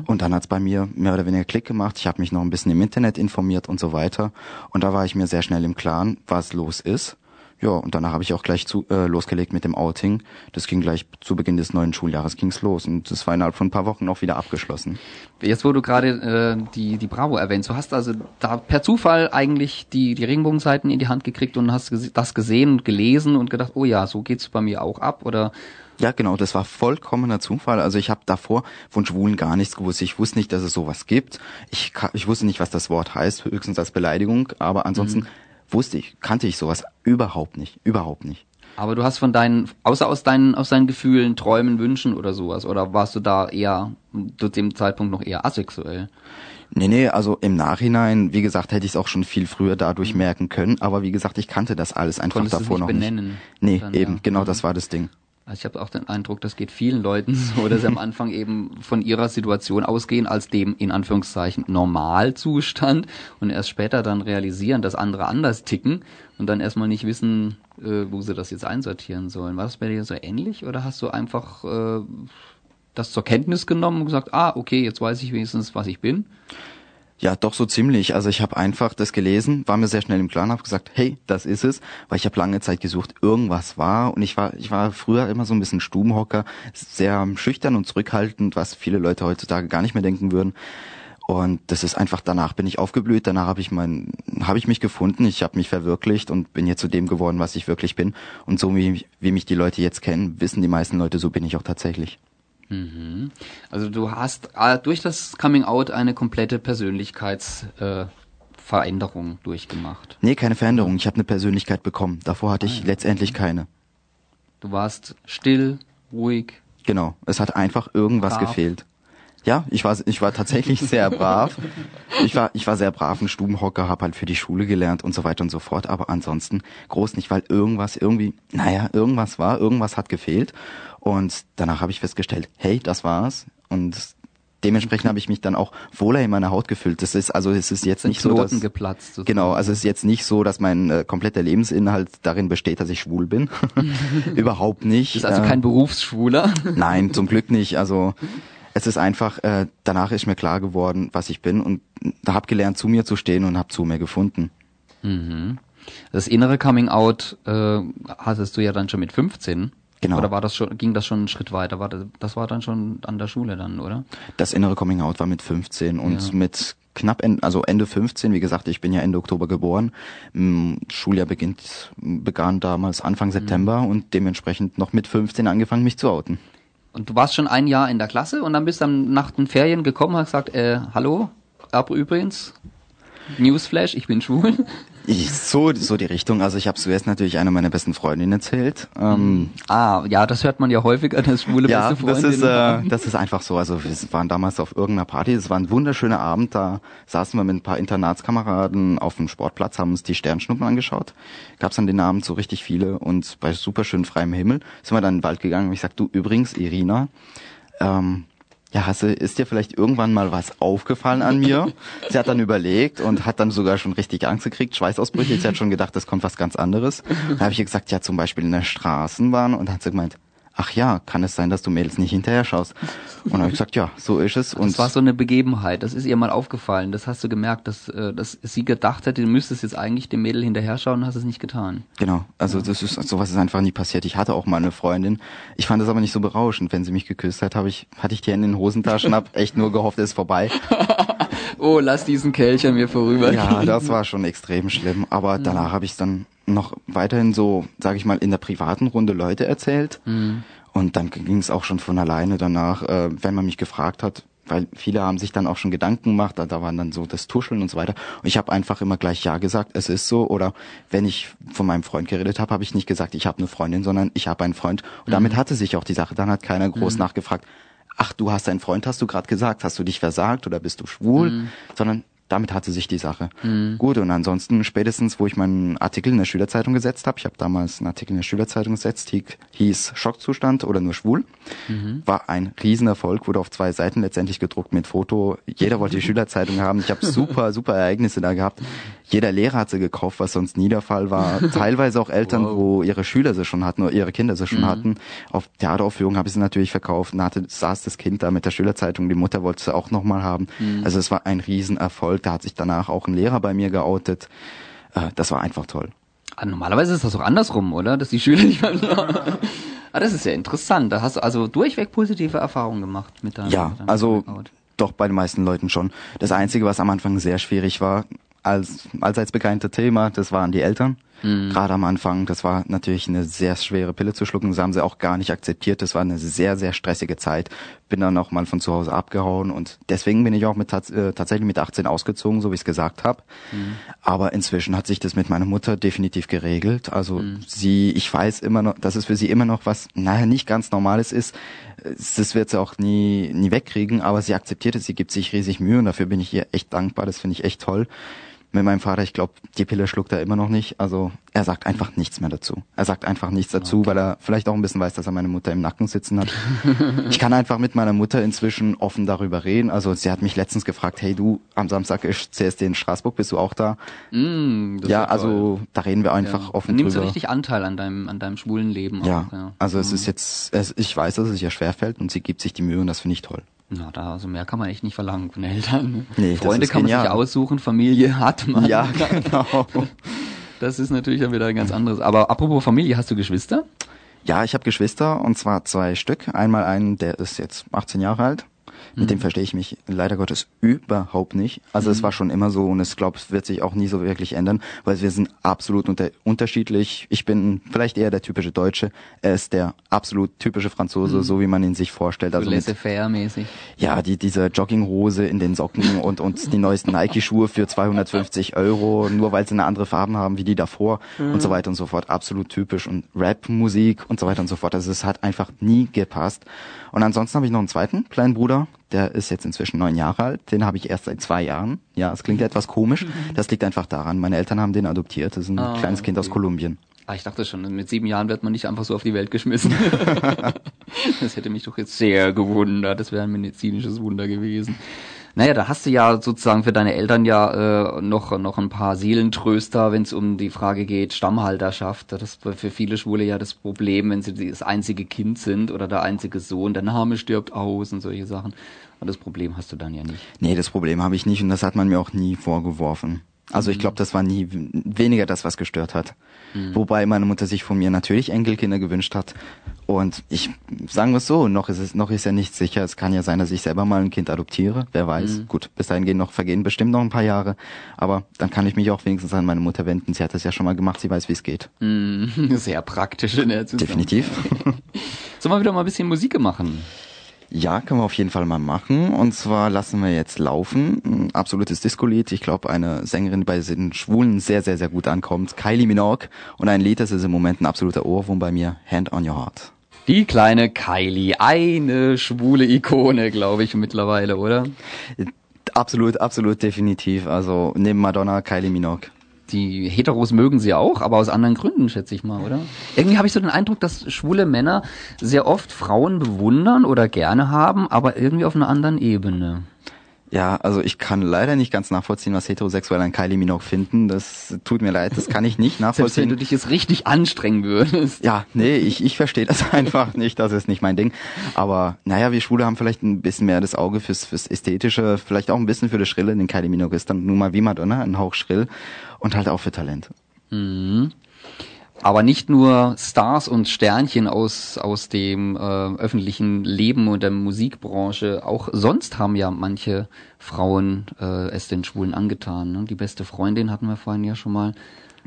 Und dann hat's bei mir mehr oder weniger Klick gemacht. Ich habe mich noch ein bisschen im Internet informiert und so weiter. Und da war ich mir sehr schnell im Klaren, was los ist. Ja, und danach habe ich auch gleich zu, äh, losgelegt mit dem Outing. Das ging gleich zu Beginn des neuen Schuljahres ging's los. Und das war innerhalb von ein paar Wochen auch wieder abgeschlossen. Jetzt, wo du gerade äh, die, die Bravo erwähnst, du hast also da per Zufall eigentlich die, die Regenbogenseiten in die Hand gekriegt und hast das gesehen und gelesen und gedacht, oh ja, so geht's bei mir auch ab oder Ja, genau, das war vollkommener Zufall. Also ich habe davor von Schwulen gar nichts gewusst. Ich wusste nicht, dass es sowas gibt. Ich, ich wusste nicht, was das Wort heißt, höchstens als Beleidigung, aber ansonsten Mhm. Wusste ich, kannte ich sowas überhaupt nicht, überhaupt nicht. Aber du hast von deinen, außer aus deinen, aus deinen Gefühlen, Träumen, Wünschen oder sowas, oder warst du da eher zu dem Zeitpunkt noch eher asexuell? Nee, nee, also im Nachhinein, wie gesagt, hätte ich es auch schon viel früher Mhm. dadurch merken können, aber wie gesagt, ich kannte das alles einfach Konntest es davor nicht noch benennen, nicht. Nee, dann, eben, ja. genau Mhm. das war das Ding. Also ich habe auch den Eindruck, das geht vielen Leuten so, dass sie am Anfang eben von ihrer Situation ausgehen als dem in Anführungszeichen Normalzustand und erst später dann realisieren, dass andere anders ticken und dann erstmal nicht wissen, äh, wo sie das jetzt einsortieren sollen. War das bei dir so ähnlich oder hast du einfach äh, das zur Kenntnis genommen und gesagt, ah, okay, jetzt weiß ich wenigstens, was ich bin? Ja, doch so ziemlich. Also ich habe einfach das gelesen, war mir sehr schnell im Klaren, habe gesagt, hey, das ist es, weil ich habe lange Zeit gesucht, irgendwas war und ich war ich war früher immer so ein bisschen Stubenhocker, sehr schüchtern und zurückhaltend, was viele Leute heutzutage gar nicht mehr denken würden. Und das ist einfach danach bin ich aufgeblüht, danach habe ich mein habe ich mich gefunden, ich habe mich verwirklicht und bin jetzt zu dem geworden, was ich wirklich bin und so wie wie mich die Leute jetzt kennen, wissen die meisten Leute, so bin ich auch Also du hast äh, durch das Coming Out eine komplette Persönlichkeitsveränderung äh, durchgemacht. Nee, keine Veränderung, ich habe eine Persönlichkeit bekommen. Davor hatte ich letztendlich keine. Du warst still, ruhig. Genau, es hat einfach irgendwas Brav. gefehlt. Ja, ich war ich war tatsächlich sehr brav. Ich war ich war sehr brav, ein Stubenhocker, habe halt für die Schule gelernt und so weiter und so fort, aber ansonsten groß nicht, weil irgendwas irgendwie, naja, irgendwas war, irgendwas hat gefehlt und danach habe ich festgestellt, hey, das war's und dementsprechend habe ich mich dann auch wohler in meiner Haut gefühlt. Das ist also es ist jetzt nicht so, Knoten dass geplatzt. sozusagen. Genau, also es ist jetzt nicht so, dass mein äh, kompletter Lebensinhalt darin besteht, dass ich schwul bin. Überhaupt nicht. Du bist also Äh, kein Berufsschwuler. Nein, zum Glück nicht. Also es ist einfach, äh, danach ist mir klar geworden, was ich bin und da hab gelernt, zu mir zu stehen und hab zu mir gefunden. Das innere Coming Out äh, hattest du ja dann schon mit 15. Genau. Oder war das schon, ging das schon einen Schritt weiter? War das, das war dann schon an der Schule dann, oder? Das innere Coming Out war mit 15 und Ja. mit knapp, en- also Ende 15, wie gesagt, ich bin ja Ende Oktober geboren. Mm, Schuljahr beginnt, begann damals Anfang Mhm. September und dementsprechend noch mit 15 angefangen, mich zu outen. Und du warst schon ein Jahr in der Klasse und dann bist dann nach den Ferien gekommen und hast gesagt, äh, hallo, aber übrigens, Newsflash, ich bin schwul. Ich, so, so die Richtung. Also ich habe zuerst natürlich einer meiner besten Freundinnen erzählt. Ähm, Ah, ja, das hört man ja häufiger, dass schwule Ja, beste das Freundinnen ist, äh, das ist einfach so. Also wir waren damals auf irgendeiner Party, es war ein wunderschöner Abend, da saßen wir mit ein paar Internatskameraden auf dem Sportplatz, haben uns die Sternschnuppen angeschaut. Gab's an den Abend so richtig viele und bei super schön freiem Himmel sind wir dann in den Wald gegangen und ich sag, du übrigens, Irina, ähm, ja, hast du, ist dir vielleicht irgendwann mal was aufgefallen an mir? Sie hat dann überlegt und hat dann sogar schon richtig Angst gekriegt, Schweißausbrüche. Sie hat schon gedacht, das kommt was ganz anderes. Da habe ich ihr gesagt, ja, zum Beispiel in der Straßenbahn und dann hat sie gemeint, ach ja, kann es sein, dass du Mädels nicht hinterher schaust? Und dann habe ich gesagt, ja, so ist es. Und Das war so eine Begebenheit, das ist ihr mal aufgefallen, das hast du gemerkt, dass, äh, dass sie gedacht hätte, du müsstest jetzt eigentlich dem Mädel hinterher schauen und hast es nicht getan. Genau, also das ist sowas ist einfach nie passiert. Ich hatte auch mal eine Freundin. Ich fand das aber nicht so berauschend, wenn sie mich geküsst hat, habe ich hatte ich die Hände in den Hosentaschen, hab echt nur gehofft, es ist vorbei. Oh, lass diesen Kelch an mir vorüber. Ja, das war schon extrem schlimm. Aber danach habe ich dann noch weiterhin so, sage ich mal, in der privaten Runde Leute erzählt. Und dann ging es auch schon von alleine danach, äh, wenn man mich gefragt hat, weil viele haben sich dann auch schon Gedanken gemacht, da, da waren dann so das Tuscheln und so weiter. Und ich habe einfach immer gleich Ja gesagt, es ist so. Oder wenn ich von meinem Freund geredet habe, habe ich nicht gesagt, ich habe eine Freundin, sondern ich habe einen Freund. Und damit hatte sich auch die Sache. Dann hat keiner groß nachgefragt, ach, du hast einen Freund, hast du gerade gesagt, hast du dich versagt oder bist du schwul? Sondern damit hatte sich die Sache. Gut, und ansonsten spätestens, wo ich meinen Artikel in der Schülerzeitung gesetzt habe, ich habe damals einen Artikel in der Schülerzeitung gesetzt, hie- hieß Schockzustand oder nur schwul, war ein Riesenerfolg, wurde auf zwei Seiten letztendlich gedruckt mit Foto. Jeder wollte die Schülerzeitung haben. Ich habe super, super Ereignisse da gehabt. Jeder Lehrer hat sie gekauft, was sonst nie der Fall war. Teilweise auch Eltern, wo ihre Schüler sie schon hatten oder ihre Kinder sie schon hatten. Auf Theateraufführungen habe ich sie natürlich verkauft. Da hatte, saß das Kind da mit der Schülerzeitung, die Mutter wollte sie auch nochmal haben. Also es war ein Riesenerfolg. Da hat sich danach auch ein Lehrer bei mir geoutet. Äh, Das war einfach toll. Ah, Normalerweise ist das auch andersrum, oder? Dass die Schüler nicht mehr. ah, das ist ja interessant. Da hast du also durchweg positive Erfahrungen gemacht mit deinem Ja, mit deinem also Out. doch bei den meisten Leuten schon. Das Einzige, was am Anfang sehr schwierig war, als allseits bekannte Thema, das waren die Eltern. Mhm. Gerade am Anfang, das war natürlich eine sehr schwere Pille zu schlucken. Das haben sie auch gar nicht akzeptiert. Das war eine sehr, sehr stressige Zeit. Bin dann auch mal von zu Hause abgehauen und deswegen bin ich auch mit äh, tatsächlich mit 18 ausgezogen, so wie ich es gesagt habe. Mhm. Aber inzwischen hat sich das mit meiner Mutter definitiv geregelt. Also mhm. sie, ich weiß immer noch, dass es für sie immer noch was, naja, nicht ganz Normales ist. Das wird sie auch nie, nie wegkriegen, aber sie akzeptiert es, sie gibt sich riesig Mühe und dafür bin ich ihr echt dankbar. Das finde ich echt toll mit meinem Vater, ich glaube, die Pille schluckt er immer noch nicht. Also er sagt einfach nichts mehr dazu. Er sagt einfach nichts dazu, okay. weil er vielleicht auch ein bisschen weiß, dass er meine Mutter im Nacken sitzen hat. ich kann einfach mit meiner Mutter inzwischen offen darüber reden. Also sie hat mich letztens gefragt, hey du, am Samstag ist CSD in Straßburg, bist du auch da? Mm, ja, also da reden wir einfach ja. offen du nimmst drüber. Nimmst du richtig Anteil an deinem, an deinem schwulen Leben. Ja, auch, ja. also mm. es ist jetzt, es, ich weiß, dass es ihr schwerfällt und sie gibt sich die Mühe und das finde ich toll. Na, da, also mehr kann man echt nicht verlangen von Eltern. Nee, Freunde kann man genial. sich aussuchen, Familie hat man. Ja, genau. Das ist natürlich dann wieder ein ganz anderes. Aber apropos Familie, hast du Geschwister? Ja, ich habe Geschwister und zwar zwei Stück. Einmal einen, der ist jetzt 18 Jahre alt mit mhm. dem verstehe ich mich leider Gottes überhaupt nicht. Also mhm. es war schon immer so und es glaube, es wird sich auch nie so wirklich ändern, weil wir sind absolut unter unterschiedlich. Ich bin vielleicht eher der typische Deutsche, er ist der absolut typische Franzose, mhm. so wie man ihn sich vorstellt. Also laissez-faire-mäßig. Ja, die diese Jogginghose in den Socken und und die neuesten Nike-Schuhe für 250 Euro, nur weil sie eine andere Farben haben wie die davor und so mhm. weiter und so fort. Absolut typisch und Rap-Musik und so weiter und so fort. Also es hat einfach nie gepasst. Und ansonsten habe ich noch einen zweiten kleinen Bruder, der ist jetzt inzwischen neun Jahre alt. Den habe ich erst seit zwei Jahren. Ja, es klingt etwas komisch. Das liegt einfach daran. Meine Eltern haben den adoptiert. Das ist ein ah, kleines Kind aus Kolumbien. Ah, ich dachte schon, mit sieben Jahren wird man nicht einfach so auf die Welt geschmissen. das hätte mich doch jetzt sehr gewundert. Das wäre ein medizinisches Wunder gewesen. Naja, da hast du ja sozusagen für deine Eltern ja äh, noch, noch ein paar Seelentröster, wenn es um die Frage geht, Stammhalterschaft. Das ist für viele Schwule ja das Problem, wenn sie das einzige Kind sind oder der einzige Sohn, der Name stirbt aus und solche Sachen. Und das Problem hast du dann ja nicht. Nee, das Problem habe ich nicht und das hat man mir auch nie vorgeworfen. Also ich mhm. glaube, das war nie weniger das, was gestört hat. Mhm. Wobei meine Mutter sich von mir natürlich Enkelkinder gewünscht hat. Und ich sagen wir es so, noch ist es noch ist ja nicht sicher. Es kann ja sein, dass ich selber mal ein Kind adoptiere. Wer weiß. Mhm. Gut, bis dahin gehen noch vergehen bestimmt noch ein paar Jahre. Aber dann kann ich mich auch wenigstens an meine Mutter wenden. Sie hat das ja schon mal gemacht. Sie weiß, wie es geht. Mhm. Sehr praktisch in der Zusammenhang. Definitiv. Sollen wir wieder mal ein bisschen Musik machen? Ja, können wir auf jeden Fall mal machen. Und zwar lassen wir jetzt laufen. Ein absolutes Disco-Lied. Ich glaube, eine Sängerin, die bei den Schwulen sehr, sehr, sehr gut ankommt. Kylie Minogue. Und ein Lied, das ist im Moment ein absoluter Ohrwurm bei mir. Hand on Your Heart. Die kleine Kylie. Eine schwule Ikone, glaube ich, mittlerweile, oder? Absolut, absolut, definitiv. Also neben Madonna, Kylie Minogue die Heteros mögen sie auch, aber aus anderen Gründen, schätze ich mal, oder? Irgendwie habe ich so den Eindruck, dass schwule Männer sehr oft Frauen bewundern oder gerne haben, aber irgendwie auf einer anderen Ebene. Ja, also ich kann leider nicht ganz nachvollziehen, was Heterosexuelle an Kylie Minogue finden. Das tut mir leid, das kann ich nicht nachvollziehen. Selbst wenn du dich jetzt richtig anstrengen würdest. Ja, nee, ich, ich verstehe das einfach nicht, das ist nicht mein Ding. Aber naja, wir Schwule haben vielleicht ein bisschen mehr das Auge fürs, fürs Ästhetische, vielleicht auch ein bisschen für das Schrille, denn Kylie Minogue ist dann nun mal wie Madonna, ein Hauch schrill und halt auch für Talent. Mhm. Aber nicht nur Stars und Sternchen aus, aus dem äh, öffentlichen Leben und der Musikbranche, auch sonst haben ja manche Frauen äh, es den Schwulen angetan. Ne? Die beste Freundin hatten wir vorhin ja schon mal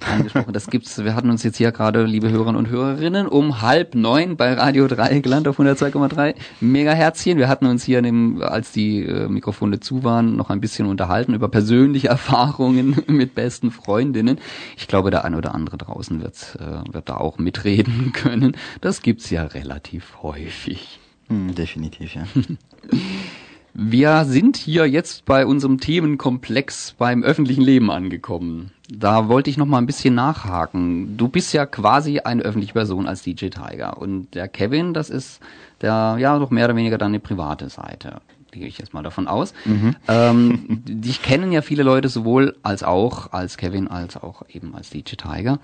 angesprochen. Das gibt's, wir hatten uns jetzt hier gerade, liebe Hörerinnen und Hörerinnen, um halb neun bei Radio 3 gelandet auf 102,3 Megaherzchen. Wir hatten uns hier, dem, als die äh, Mikrofone zu waren, noch ein bisschen unterhalten über persönliche Erfahrungen mit besten Freundinnen. Ich glaube, der ein oder andere draußen wird, äh, wird da auch mitreden können. Das gibt's ja relativ häufig. Hm, definitiv, ja. Wir sind hier jetzt bei unserem Themenkomplex beim öffentlichen Leben angekommen. Da wollte ich noch mal ein bisschen nachhaken. Du bist ja quasi eine öffentliche Person als DJ Tiger und der Kevin, das ist der ja doch mehr oder weniger deine private Seite. Gehe ich jetzt mal davon aus. Mhm. Ähm, dich kennen ja viele Leute sowohl als auch als Kevin als auch eben als DJ Tiger.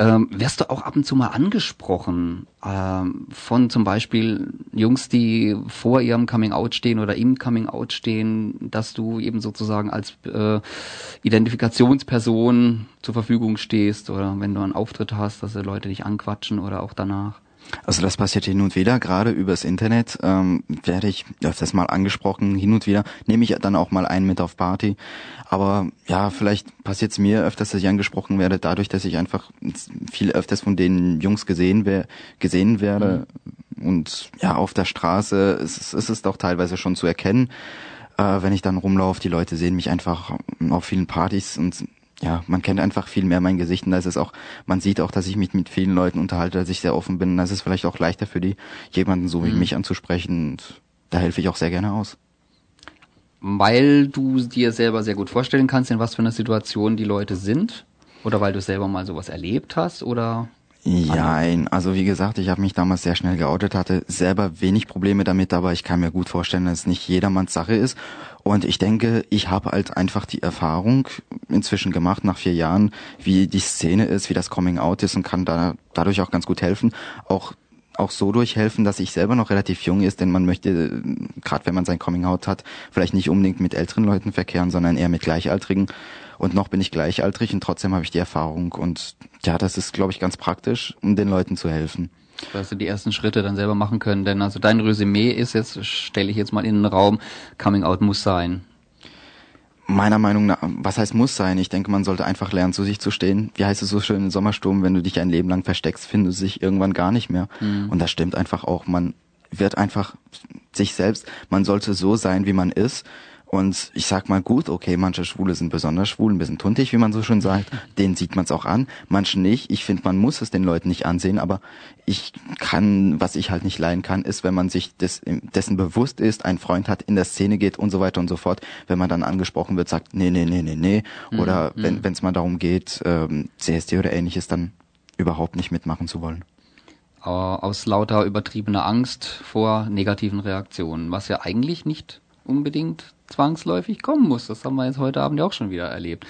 Ähm, wirst du auch ab und zu mal angesprochen ähm, von zum Beispiel Jungs, die vor ihrem Coming Out stehen oder im Coming Out stehen, dass du eben sozusagen als äh, Identifikationsperson zur Verfügung stehst oder wenn du einen Auftritt hast, dass die Leute dich anquatschen oder auch danach? Also das passiert hin und wieder, gerade übers Internet ähm, werde ich öfters mal angesprochen, hin und wieder nehme ich dann auch mal einen mit auf Party. Aber ja, vielleicht passiert es mir öfters, dass ich angesprochen werde, dadurch, dass ich einfach viel öfters von den Jungs gesehen, wer gesehen werde. Mhm. Und ja, auf der Straße ist, ist es doch teilweise schon zu erkennen, äh, wenn ich dann rumlaufe. Die Leute sehen mich einfach auf vielen Partys und ja, man kennt einfach viel mehr mein Gesicht und da ist es auch, man sieht auch, dass ich mich mit vielen Leuten unterhalte, dass ich sehr offen bin. Da ist es vielleicht auch leichter für die, jemanden so wie mhm. mich anzusprechen und da helfe ich auch sehr gerne aus. Weil du dir selber sehr gut vorstellen kannst, in was für einer Situation die Leute sind? Oder weil du selber mal sowas erlebt hast? Oder ja, also wie gesagt, ich habe mich damals sehr schnell geoutet, hatte selber wenig Probleme damit, aber ich kann mir gut vorstellen, dass es nicht jedermanns Sache ist. Und ich denke, ich habe halt einfach die Erfahrung inzwischen gemacht, nach vier Jahren, wie die Szene ist, wie das Coming Out ist und kann da dadurch auch ganz gut helfen. Auch auch so durchhelfen, dass ich selber noch relativ jung ist, denn man möchte, gerade wenn man sein Coming Out hat, vielleicht nicht unbedingt mit älteren Leuten verkehren, sondern eher mit Gleichaltrigen. Und noch bin ich gleichaltrig und trotzdem habe ich die Erfahrung. Und ja, das ist, glaube ich, ganz praktisch, um den Leuten zu helfen. Dass du die ersten Schritte dann selber machen können. Denn also dein Resümee ist jetzt, stelle ich jetzt mal in den Raum, Coming Out muss sein. Meiner Meinung nach, was heißt muss sein? Ich denke, man sollte einfach lernen, zu sich zu stehen. Wie heißt es so schön im Sommersturm, wenn du dich ein Leben lang versteckst, findest du dich irgendwann gar nicht mehr. Mhm. Und das stimmt einfach auch. Man wird einfach sich selbst, man sollte so sein, wie man ist. Und ich sag mal, gut, okay, manche Schwule sind besonders schwul, ein bisschen tuntig, wie man so schön sagt. Den sieht man es auch an, manche nicht. Ich finde, man muss es den Leuten nicht ansehen, aber ich kann, was ich halt nicht leiden kann, ist, wenn man sich des, dessen bewusst ist, ein Freund hat, in der Szene geht und so weiter und so fort, wenn man dann angesprochen wird, sagt, nee, nee, nee, nee, nee. Mhm. Oder mhm. wenn es mal darum geht, ähm, CSD oder ähnliches, dann überhaupt nicht mitmachen zu wollen aus lauter übertriebener Angst vor negativen Reaktionen, was ja eigentlich nicht unbedingt zwangsläufig kommen muss. Das haben wir jetzt heute Abend ja auch schon wieder erlebt.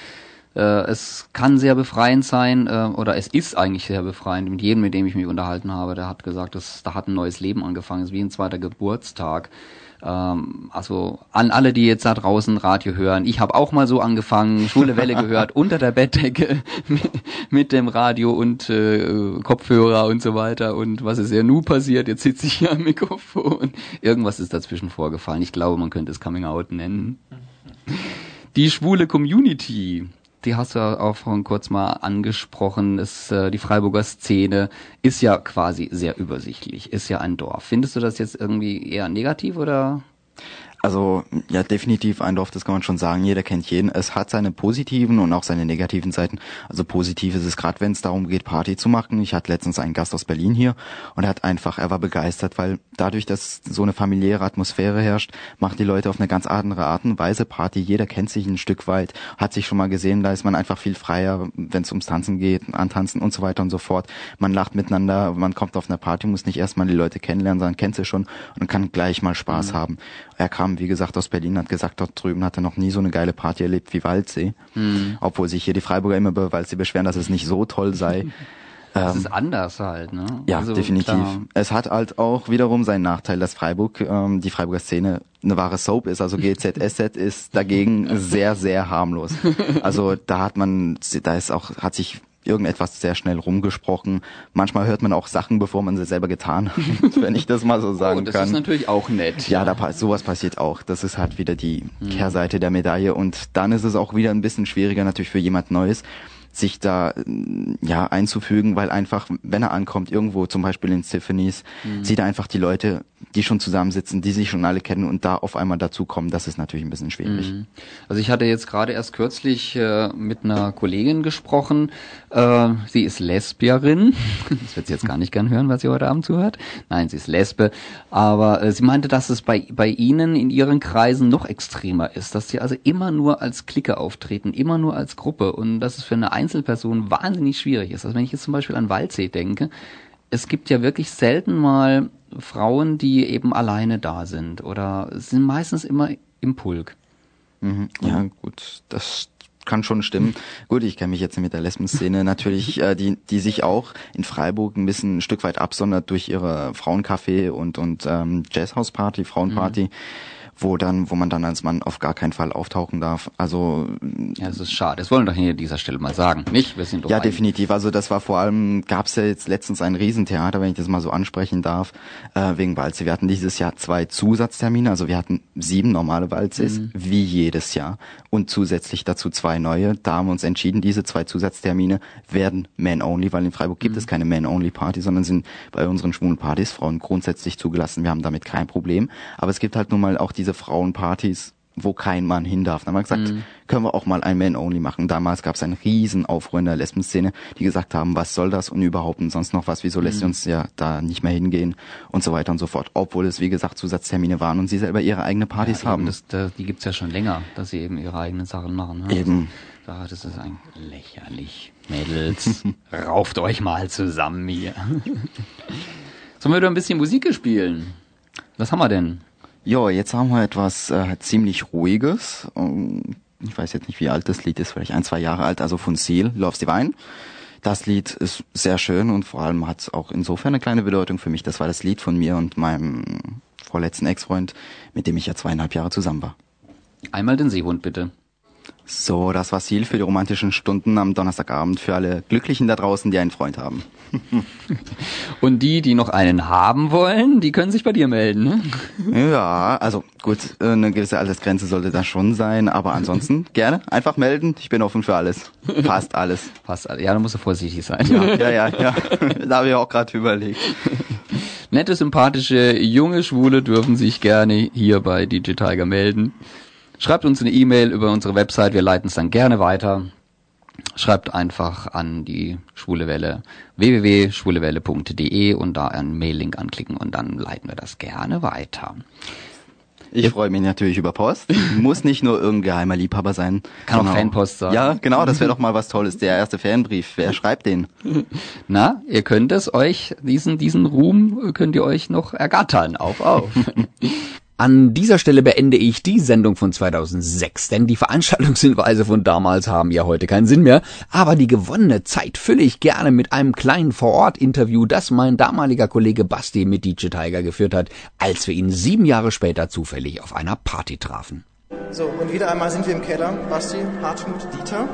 Äh, es kann sehr befreiend sein, äh, oder es ist eigentlich sehr befreiend. Mit jedem, mit dem ich mich unterhalten habe, der hat gesagt, dass da hat ein neues Leben angefangen. Es ist wie ein zweiter Geburtstag. Ähm, also an alle, die jetzt da draußen Radio hören, ich habe auch mal so angefangen, Schwule Welle gehört, unter der Bettdecke mit, mit dem Radio und äh, Kopfhörer und so weiter. Und was ist ja nu passiert? Jetzt sitze ich hier am Mikrofon. Irgendwas ist dazwischen vorgefallen. Ich glaube, man könnte es Coming Out nennen. Die schwule Community die hast du auch vorhin kurz mal angesprochen, ist, äh, die Freiburger Szene ist ja quasi sehr übersichtlich, ist ja ein Dorf. Findest du das jetzt irgendwie eher negativ oder? Also ja, definitiv ein Dorf, das kann man schon sagen. Jeder kennt jeden. Es hat seine positiven und auch seine negativen Seiten. Also positiv ist es gerade, wenn es darum geht, Party zu machen. Ich hatte letztens einen Gast aus Berlin hier und er hat einfach, er war begeistert, weil dadurch, dass so eine familiäre Atmosphäre herrscht, macht die Leute auf eine ganz andere Art und Weise Party. Jeder kennt sich ein Stück weit, hat sich schon mal gesehen, da ist man einfach viel freier, wenn es ums Tanzen geht, antanzen und so weiter und so fort. Man lacht miteinander, man kommt auf eine Party, muss nicht erstmal die Leute kennenlernen, sondern kennt sie schon und kann gleich mal Spaß mhm. haben. Er kam wie gesagt, aus Berlin, hat gesagt, dort drüben hat er noch nie so eine geile Party erlebt wie Waldsee. Mhm. Obwohl sich hier die Freiburger immer über Waldsee beschweren, dass es nicht so toll sei. Das ähm, ist anders halt, ne? Ja, also, definitiv. Klar. Es hat halt auch wiederum seinen Nachteil, dass Freiburg, ähm, die Freiburger Szene eine wahre Soap ist. Also GZSZ ist dagegen sehr, sehr harmlos. Also da hat man, da ist auch, hat sich irgendetwas sehr schnell rumgesprochen. Manchmal hört man auch Sachen, bevor man sie selber getan hat, wenn ich das mal so sagen oh, das kann. Das ist natürlich auch nett. Ja, da sowas passiert auch. Das ist halt wieder die hm. Kehrseite der Medaille und dann ist es auch wieder ein bisschen schwieriger natürlich für jemand Neues sich da ja einzufügen, weil einfach, wenn er ankommt, irgendwo zum Beispiel in Tiffany's, mhm. sieht er einfach die Leute, die schon zusammensitzen, die sich schon alle kennen und da auf einmal dazukommen, das ist natürlich ein bisschen schwierig. Mhm. Also ich hatte jetzt gerade erst kürzlich äh, mit einer Kollegin gesprochen, äh, sie ist Lesbierin, das wird sie jetzt gar nicht gern hören, was sie heute Abend zuhört. Nein, sie ist Lesbe, aber äh, sie meinte, dass es bei, bei ihnen in ihren Kreisen noch extremer ist, dass sie also immer nur als Clique auftreten, immer nur als Gruppe und das ist für eine Einzelperson wahnsinnig schwierig ist. Also wenn ich jetzt zum Beispiel an Waldsee denke, es gibt ja wirklich selten mal Frauen, die eben alleine da sind oder sind meistens immer im Pulk. Mhm. Ja, gut, das kann schon stimmen. Gut, ich kenne mich jetzt mit der Lesbenszene natürlich, äh, die, die sich auch in Freiburg ein bisschen ein Stück weit absondert durch ihre Frauencafé und, und ähm, Jazzhausparty, Frauenparty. Mhm wo dann, wo man dann als Mann auf gar keinen Fall auftauchen darf. Also Ja, das ist schade. Das wollen wir doch hier an dieser Stelle mal sagen. Nicht? Wir sind doch ja, definitiv. Also das war vor allem, gab es ja jetzt letztens ein Riesentheater, wenn ich das mal so ansprechen darf, äh, wegen Walze. Wir hatten dieses Jahr zwei Zusatztermine, also wir hatten sieben normale Walzes, Mhm. wie jedes Jahr, und zusätzlich dazu zwei neue. Da haben wir uns entschieden, diese zwei Zusatztermine werden Man-Only, weil in Freiburg Mhm. gibt es keine Man-Only-Party, sondern sind bei unseren schwulen Partys Frauen grundsätzlich zugelassen. Wir haben damit kein Problem. Aber es gibt halt nun mal auch diese Frauenpartys, wo kein Mann hin darf. Dann haben wir gesagt, Mhm. können wir auch mal ein Man-Only machen. Damals gab es einen riesen Aufruhr in der Lesbenszene, die gesagt haben, was soll das und überhaupt und sonst noch was, wieso lässt ihr Mhm. uns ja da nicht mehr hingehen und so weiter und so fort. Obwohl es, wie gesagt, Zusatztermine waren und sie selber ihre eigene Partys ja, haben. Das, da, die gibt's ja schon länger, dass sie eben ihre eigenen Sachen machen. Ne? Eben. Also, da, das ist ein lächerlich. Mädels, rauft euch mal zusammen hier. Sollen wir wieder ein bisschen Musik spielen? Was haben wir denn? Ja, jetzt haben wir etwas äh, ziemlich Ruhiges. Ähm, Ich weiß jetzt nicht, wie alt das Lied ist, vielleicht ein, zwei Jahre alt, also von Seal, Loves Divine. Das Lied ist sehr schön und vor allem hat auch insofern eine kleine Bedeutung für mich. Das war das Lied von mir und meinem vorletzten Ex-Freund, mit dem ich ja zweieinhalb Jahre zusammen war. Einmal den Seehund, bitte. So, das war Seal für die romantischen Stunden am Donnerstagabend für alle Glücklichen da draußen, die einen Freund haben. Und die, die noch einen haben wollen, die können sich bei dir melden. Ne? Ja, also gut, eine gewisse Altersgrenze sollte da schon sein, aber ansonsten gerne einfach melden. Ich bin offen für alles. Fast alles. Fast alle. Ja, da musst du vorsichtig sein. Ja, ja, ja. Da habe ich auch gerade überlegt. Nette, sympathische, junge Schwule dürfen sich gerne hier bei DJ Tiger melden. Schreibt uns eine E-Mail über unsere Website, wir leiten es dann gerne weiter. Schreibt einfach an die Schwule Welle www.schwulewelle.de und da einen Mail-Link anklicken und dann leiten wir das gerne weiter. Ich freue mich natürlich über Post. Muss nicht nur irgendein geheimer Liebhaber sein. Kann auch Genau. Fanpost sein. Ja, genau, das wäre doch mal was Tolles. Der erste Fanbrief. Wer schreibt den? Na, ihr könnt es euch, diesen, diesen Ruhm könnt ihr euch noch ergattern. Auf, auf. An dieser Stelle beende ich die Sendung von 2006, denn die Veranstaltungshinweise von damals haben ja heute keinen Sinn mehr. Aber die gewonnene Zeit fülle ich gerne mit einem kleinen Vor-Ort-Interview, das mein damaliger Kollege Basti mit DJ Tiger geführt hat, als wir ihn sieben Jahre später zufällig auf einer Party trafen. So, und wieder einmal sind wir im Keller. Basti, Hartmut, Dieter.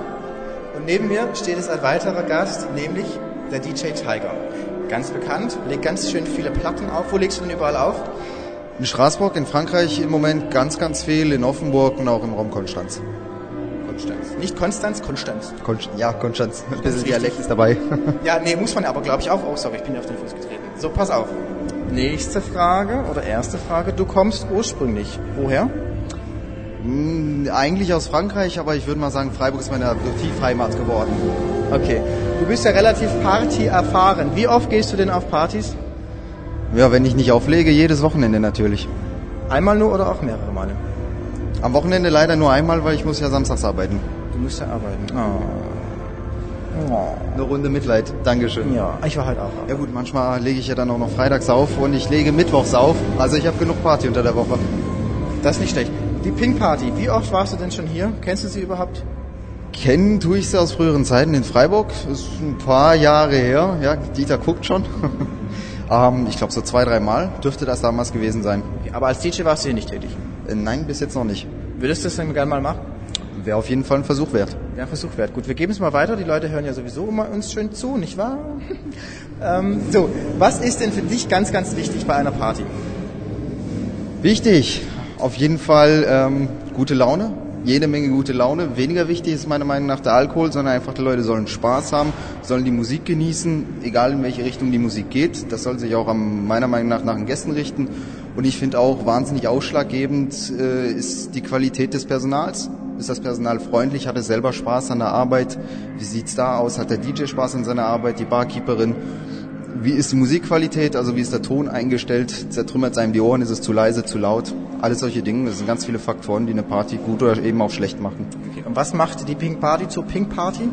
Und neben mir steht es ein weiterer Gast, nämlich der DJ Tiger. Ganz bekannt, legt ganz schön viele Platten auf. Wo legst du denn überall auf? In Straßburg, in Frankreich im Moment ganz, ganz viel, in Offenburg und auch im Raum Konstanz. Konstanz. Nicht Konstanz, Konstanz. Kon ja, Konstanz. Ein ist bisschen. Dialekt ist dabei. Ja, nee, muss man aber, glaube ich, auch. Oh, sorry, ich bin auf den Fuß getreten. So, pass auf. Nächste Frage oder erste Frage. Du kommst ursprünglich. Woher? Hm, Eigentlich aus Frankreich, aber ich würde mal sagen, Freiburg ist meine Adoptivheimat geworden. Okay. Du bist ja relativ Party erfahren. Wie oft gehst du denn auf Partys? Ja, wenn ich nicht auflege, jedes Wochenende natürlich. Einmal nur oder auch mehrere Male? Am Wochenende leider nur einmal, weil ich muss ja samstags arbeiten. Du musst ja arbeiten. Oh. Oh. Eine Runde Mitleid. Dankeschön. Ja, ich war halt auch. Ja gut, manchmal lege ich ja dann auch noch freitags auf und ich lege mittwochs auf. Also ich habe genug Party unter der Woche. Das ist nicht schlecht. Die Pink Party, wie oft warst du denn schon hier? Kennst du sie überhaupt? Kennen tue ich sie aus früheren Zeiten in Freiburg. Das ist ein paar Jahre her. Ja, Dieter guckt schon. ähm, ich glaube so zwei, drei Mal dürfte das damals gewesen sein. Aber als DJ warst du hier nicht tätig. Äh, nein, bis jetzt noch nicht. Würdest du das denn gerne mal machen? Wäre auf jeden Fall ein Versuch wert. Ja, Versuch wert. Gut, wir geben es mal weiter. Die Leute hören ja sowieso immer uns schön zu, nicht wahr? ähm, so, was ist denn für dich ganz, ganz wichtig bei einer Party? Wichtig, auf jeden Fall ähm, gute Laune. Jede Menge gute Laune. Weniger wichtig ist meiner Meinung nach der Alkohol, sondern einfach die Leute sollen Spaß haben, sollen die Musik genießen, egal in welche Richtung die Musik geht. Das soll sich auch am, meiner Meinung nach nach den Gästen richten. Und ich finde auch wahnsinnig ausschlaggebend äh, ist die Qualität des Personals. Ist das Personal freundlich? Hat es selber Spaß an der Arbeit? Wie sieht's da aus? Hat der DJ Spaß an seiner Arbeit? Die Barkeeperin? Wie ist die Musikqualität? Also wie ist der Ton eingestellt? Zertrümmert es einem die Ohren? Ist es zu leise, zu laut? Alles solche Dinge. Das sind ganz viele Faktoren, die eine Party gut oder eben auch schlecht machen. Okay. Und was macht die Pink Party zur Pink Party?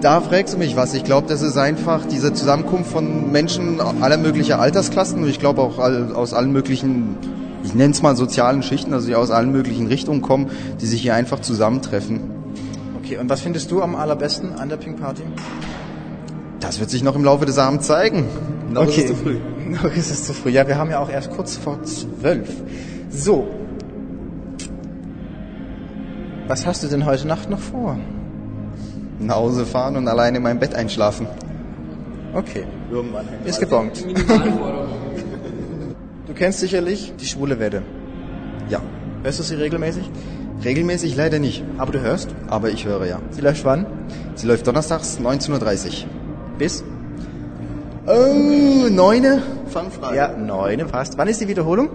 Da fragst du mich was. Ich glaube, das ist einfach diese Zusammenkunft von Menschen aller möglicher Altersklassen und ich glaube auch aus allen möglichen, ich nenne es mal sozialen Schichten, also die aus allen möglichen Richtungen kommen, die sich hier einfach zusammentreffen. Okay, und was findest du am allerbesten an der Pink Party? Das wird sich noch im Laufe des Abends zeigen. Noch ist es zu früh. Noch ist es zu früh. Ja, wir haben ja auch erst kurz vor zwölf. So. Was hast du denn heute Nacht noch vor? Nach Hause fahren und alleine in meinem Bett einschlafen. Okay, Irgendwann. ist gebongt. Du kennst sicherlich die schwule Welle. Ja. Hörst du sie regelmäßig? Regelmäßig leider nicht. Aber du hörst? Aber ich höre ja. Sie läuft wann? Sie läuft donnerstags 19.30 Uhr. Bis? Oh, neune? Fangfrage. Ja, neun, passt. Wann ist die Wiederholung?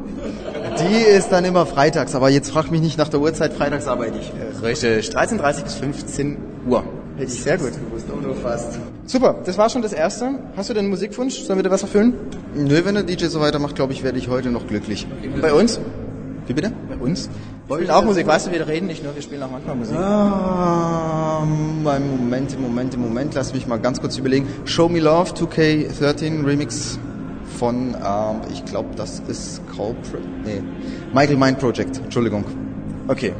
Die ist dann immer freitags, aber jetzt frag mich nicht nach der Uhrzeit, freitags arbeite ich. Richtig. 13.30 bis 15 Uhr. Hätte ich Sehr gut. gewusst, nur fast. Super, das war schon das Erste. Hast du denn einen Musikwunsch? Sollen wir dir was erfüllen? Nö, wenn der DJ so weitermacht, glaube ich, werde ich heute noch glücklich. Bei uns? Wie bitte? Bei uns? Wir spielen auch Musik, weißt du, wir reden nicht nur, wir spielen auch manchmal Musik. Einen Moment, Moment, Moment, lass mich mal ganz kurz überlegen. Show Me Love 2K13 Remix von, ähm, ich glaube, das ist Culprit, nee, Michael Mind Project, Entschuldigung. Okay.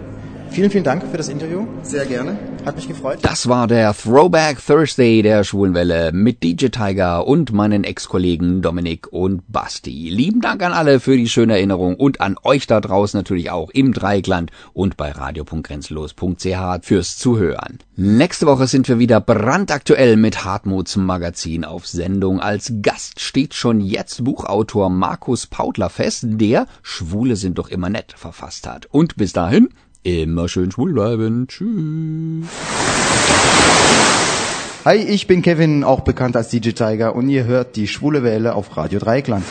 Vielen, vielen Dank für das Interview. Sehr gerne. Hat mich gefreut. Das war der Throwback Thursday der Schwulenwelle mit DJ Tiger und meinen Ex-Kollegen Dominik und Basti. Lieben Dank an alle für die schöne Erinnerung und an euch da draußen natürlich auch im Dreikland und bei radio.grenzenlos.ch fürs Zuhören. Nächste Woche sind wir wieder brandaktuell mit Hartmuts Magazin auf Sendung. Als Gast steht schon jetzt Buchautor Markus Pautler fest, der Schwule sind doch immer nett verfasst hat. Und bis dahin Immer schön schwul bleiben. Tschüss. Hi, ich bin Kevin, auch bekannt als DJ Tiger und ihr hört die Schwule Welle auf Radio Dreikland.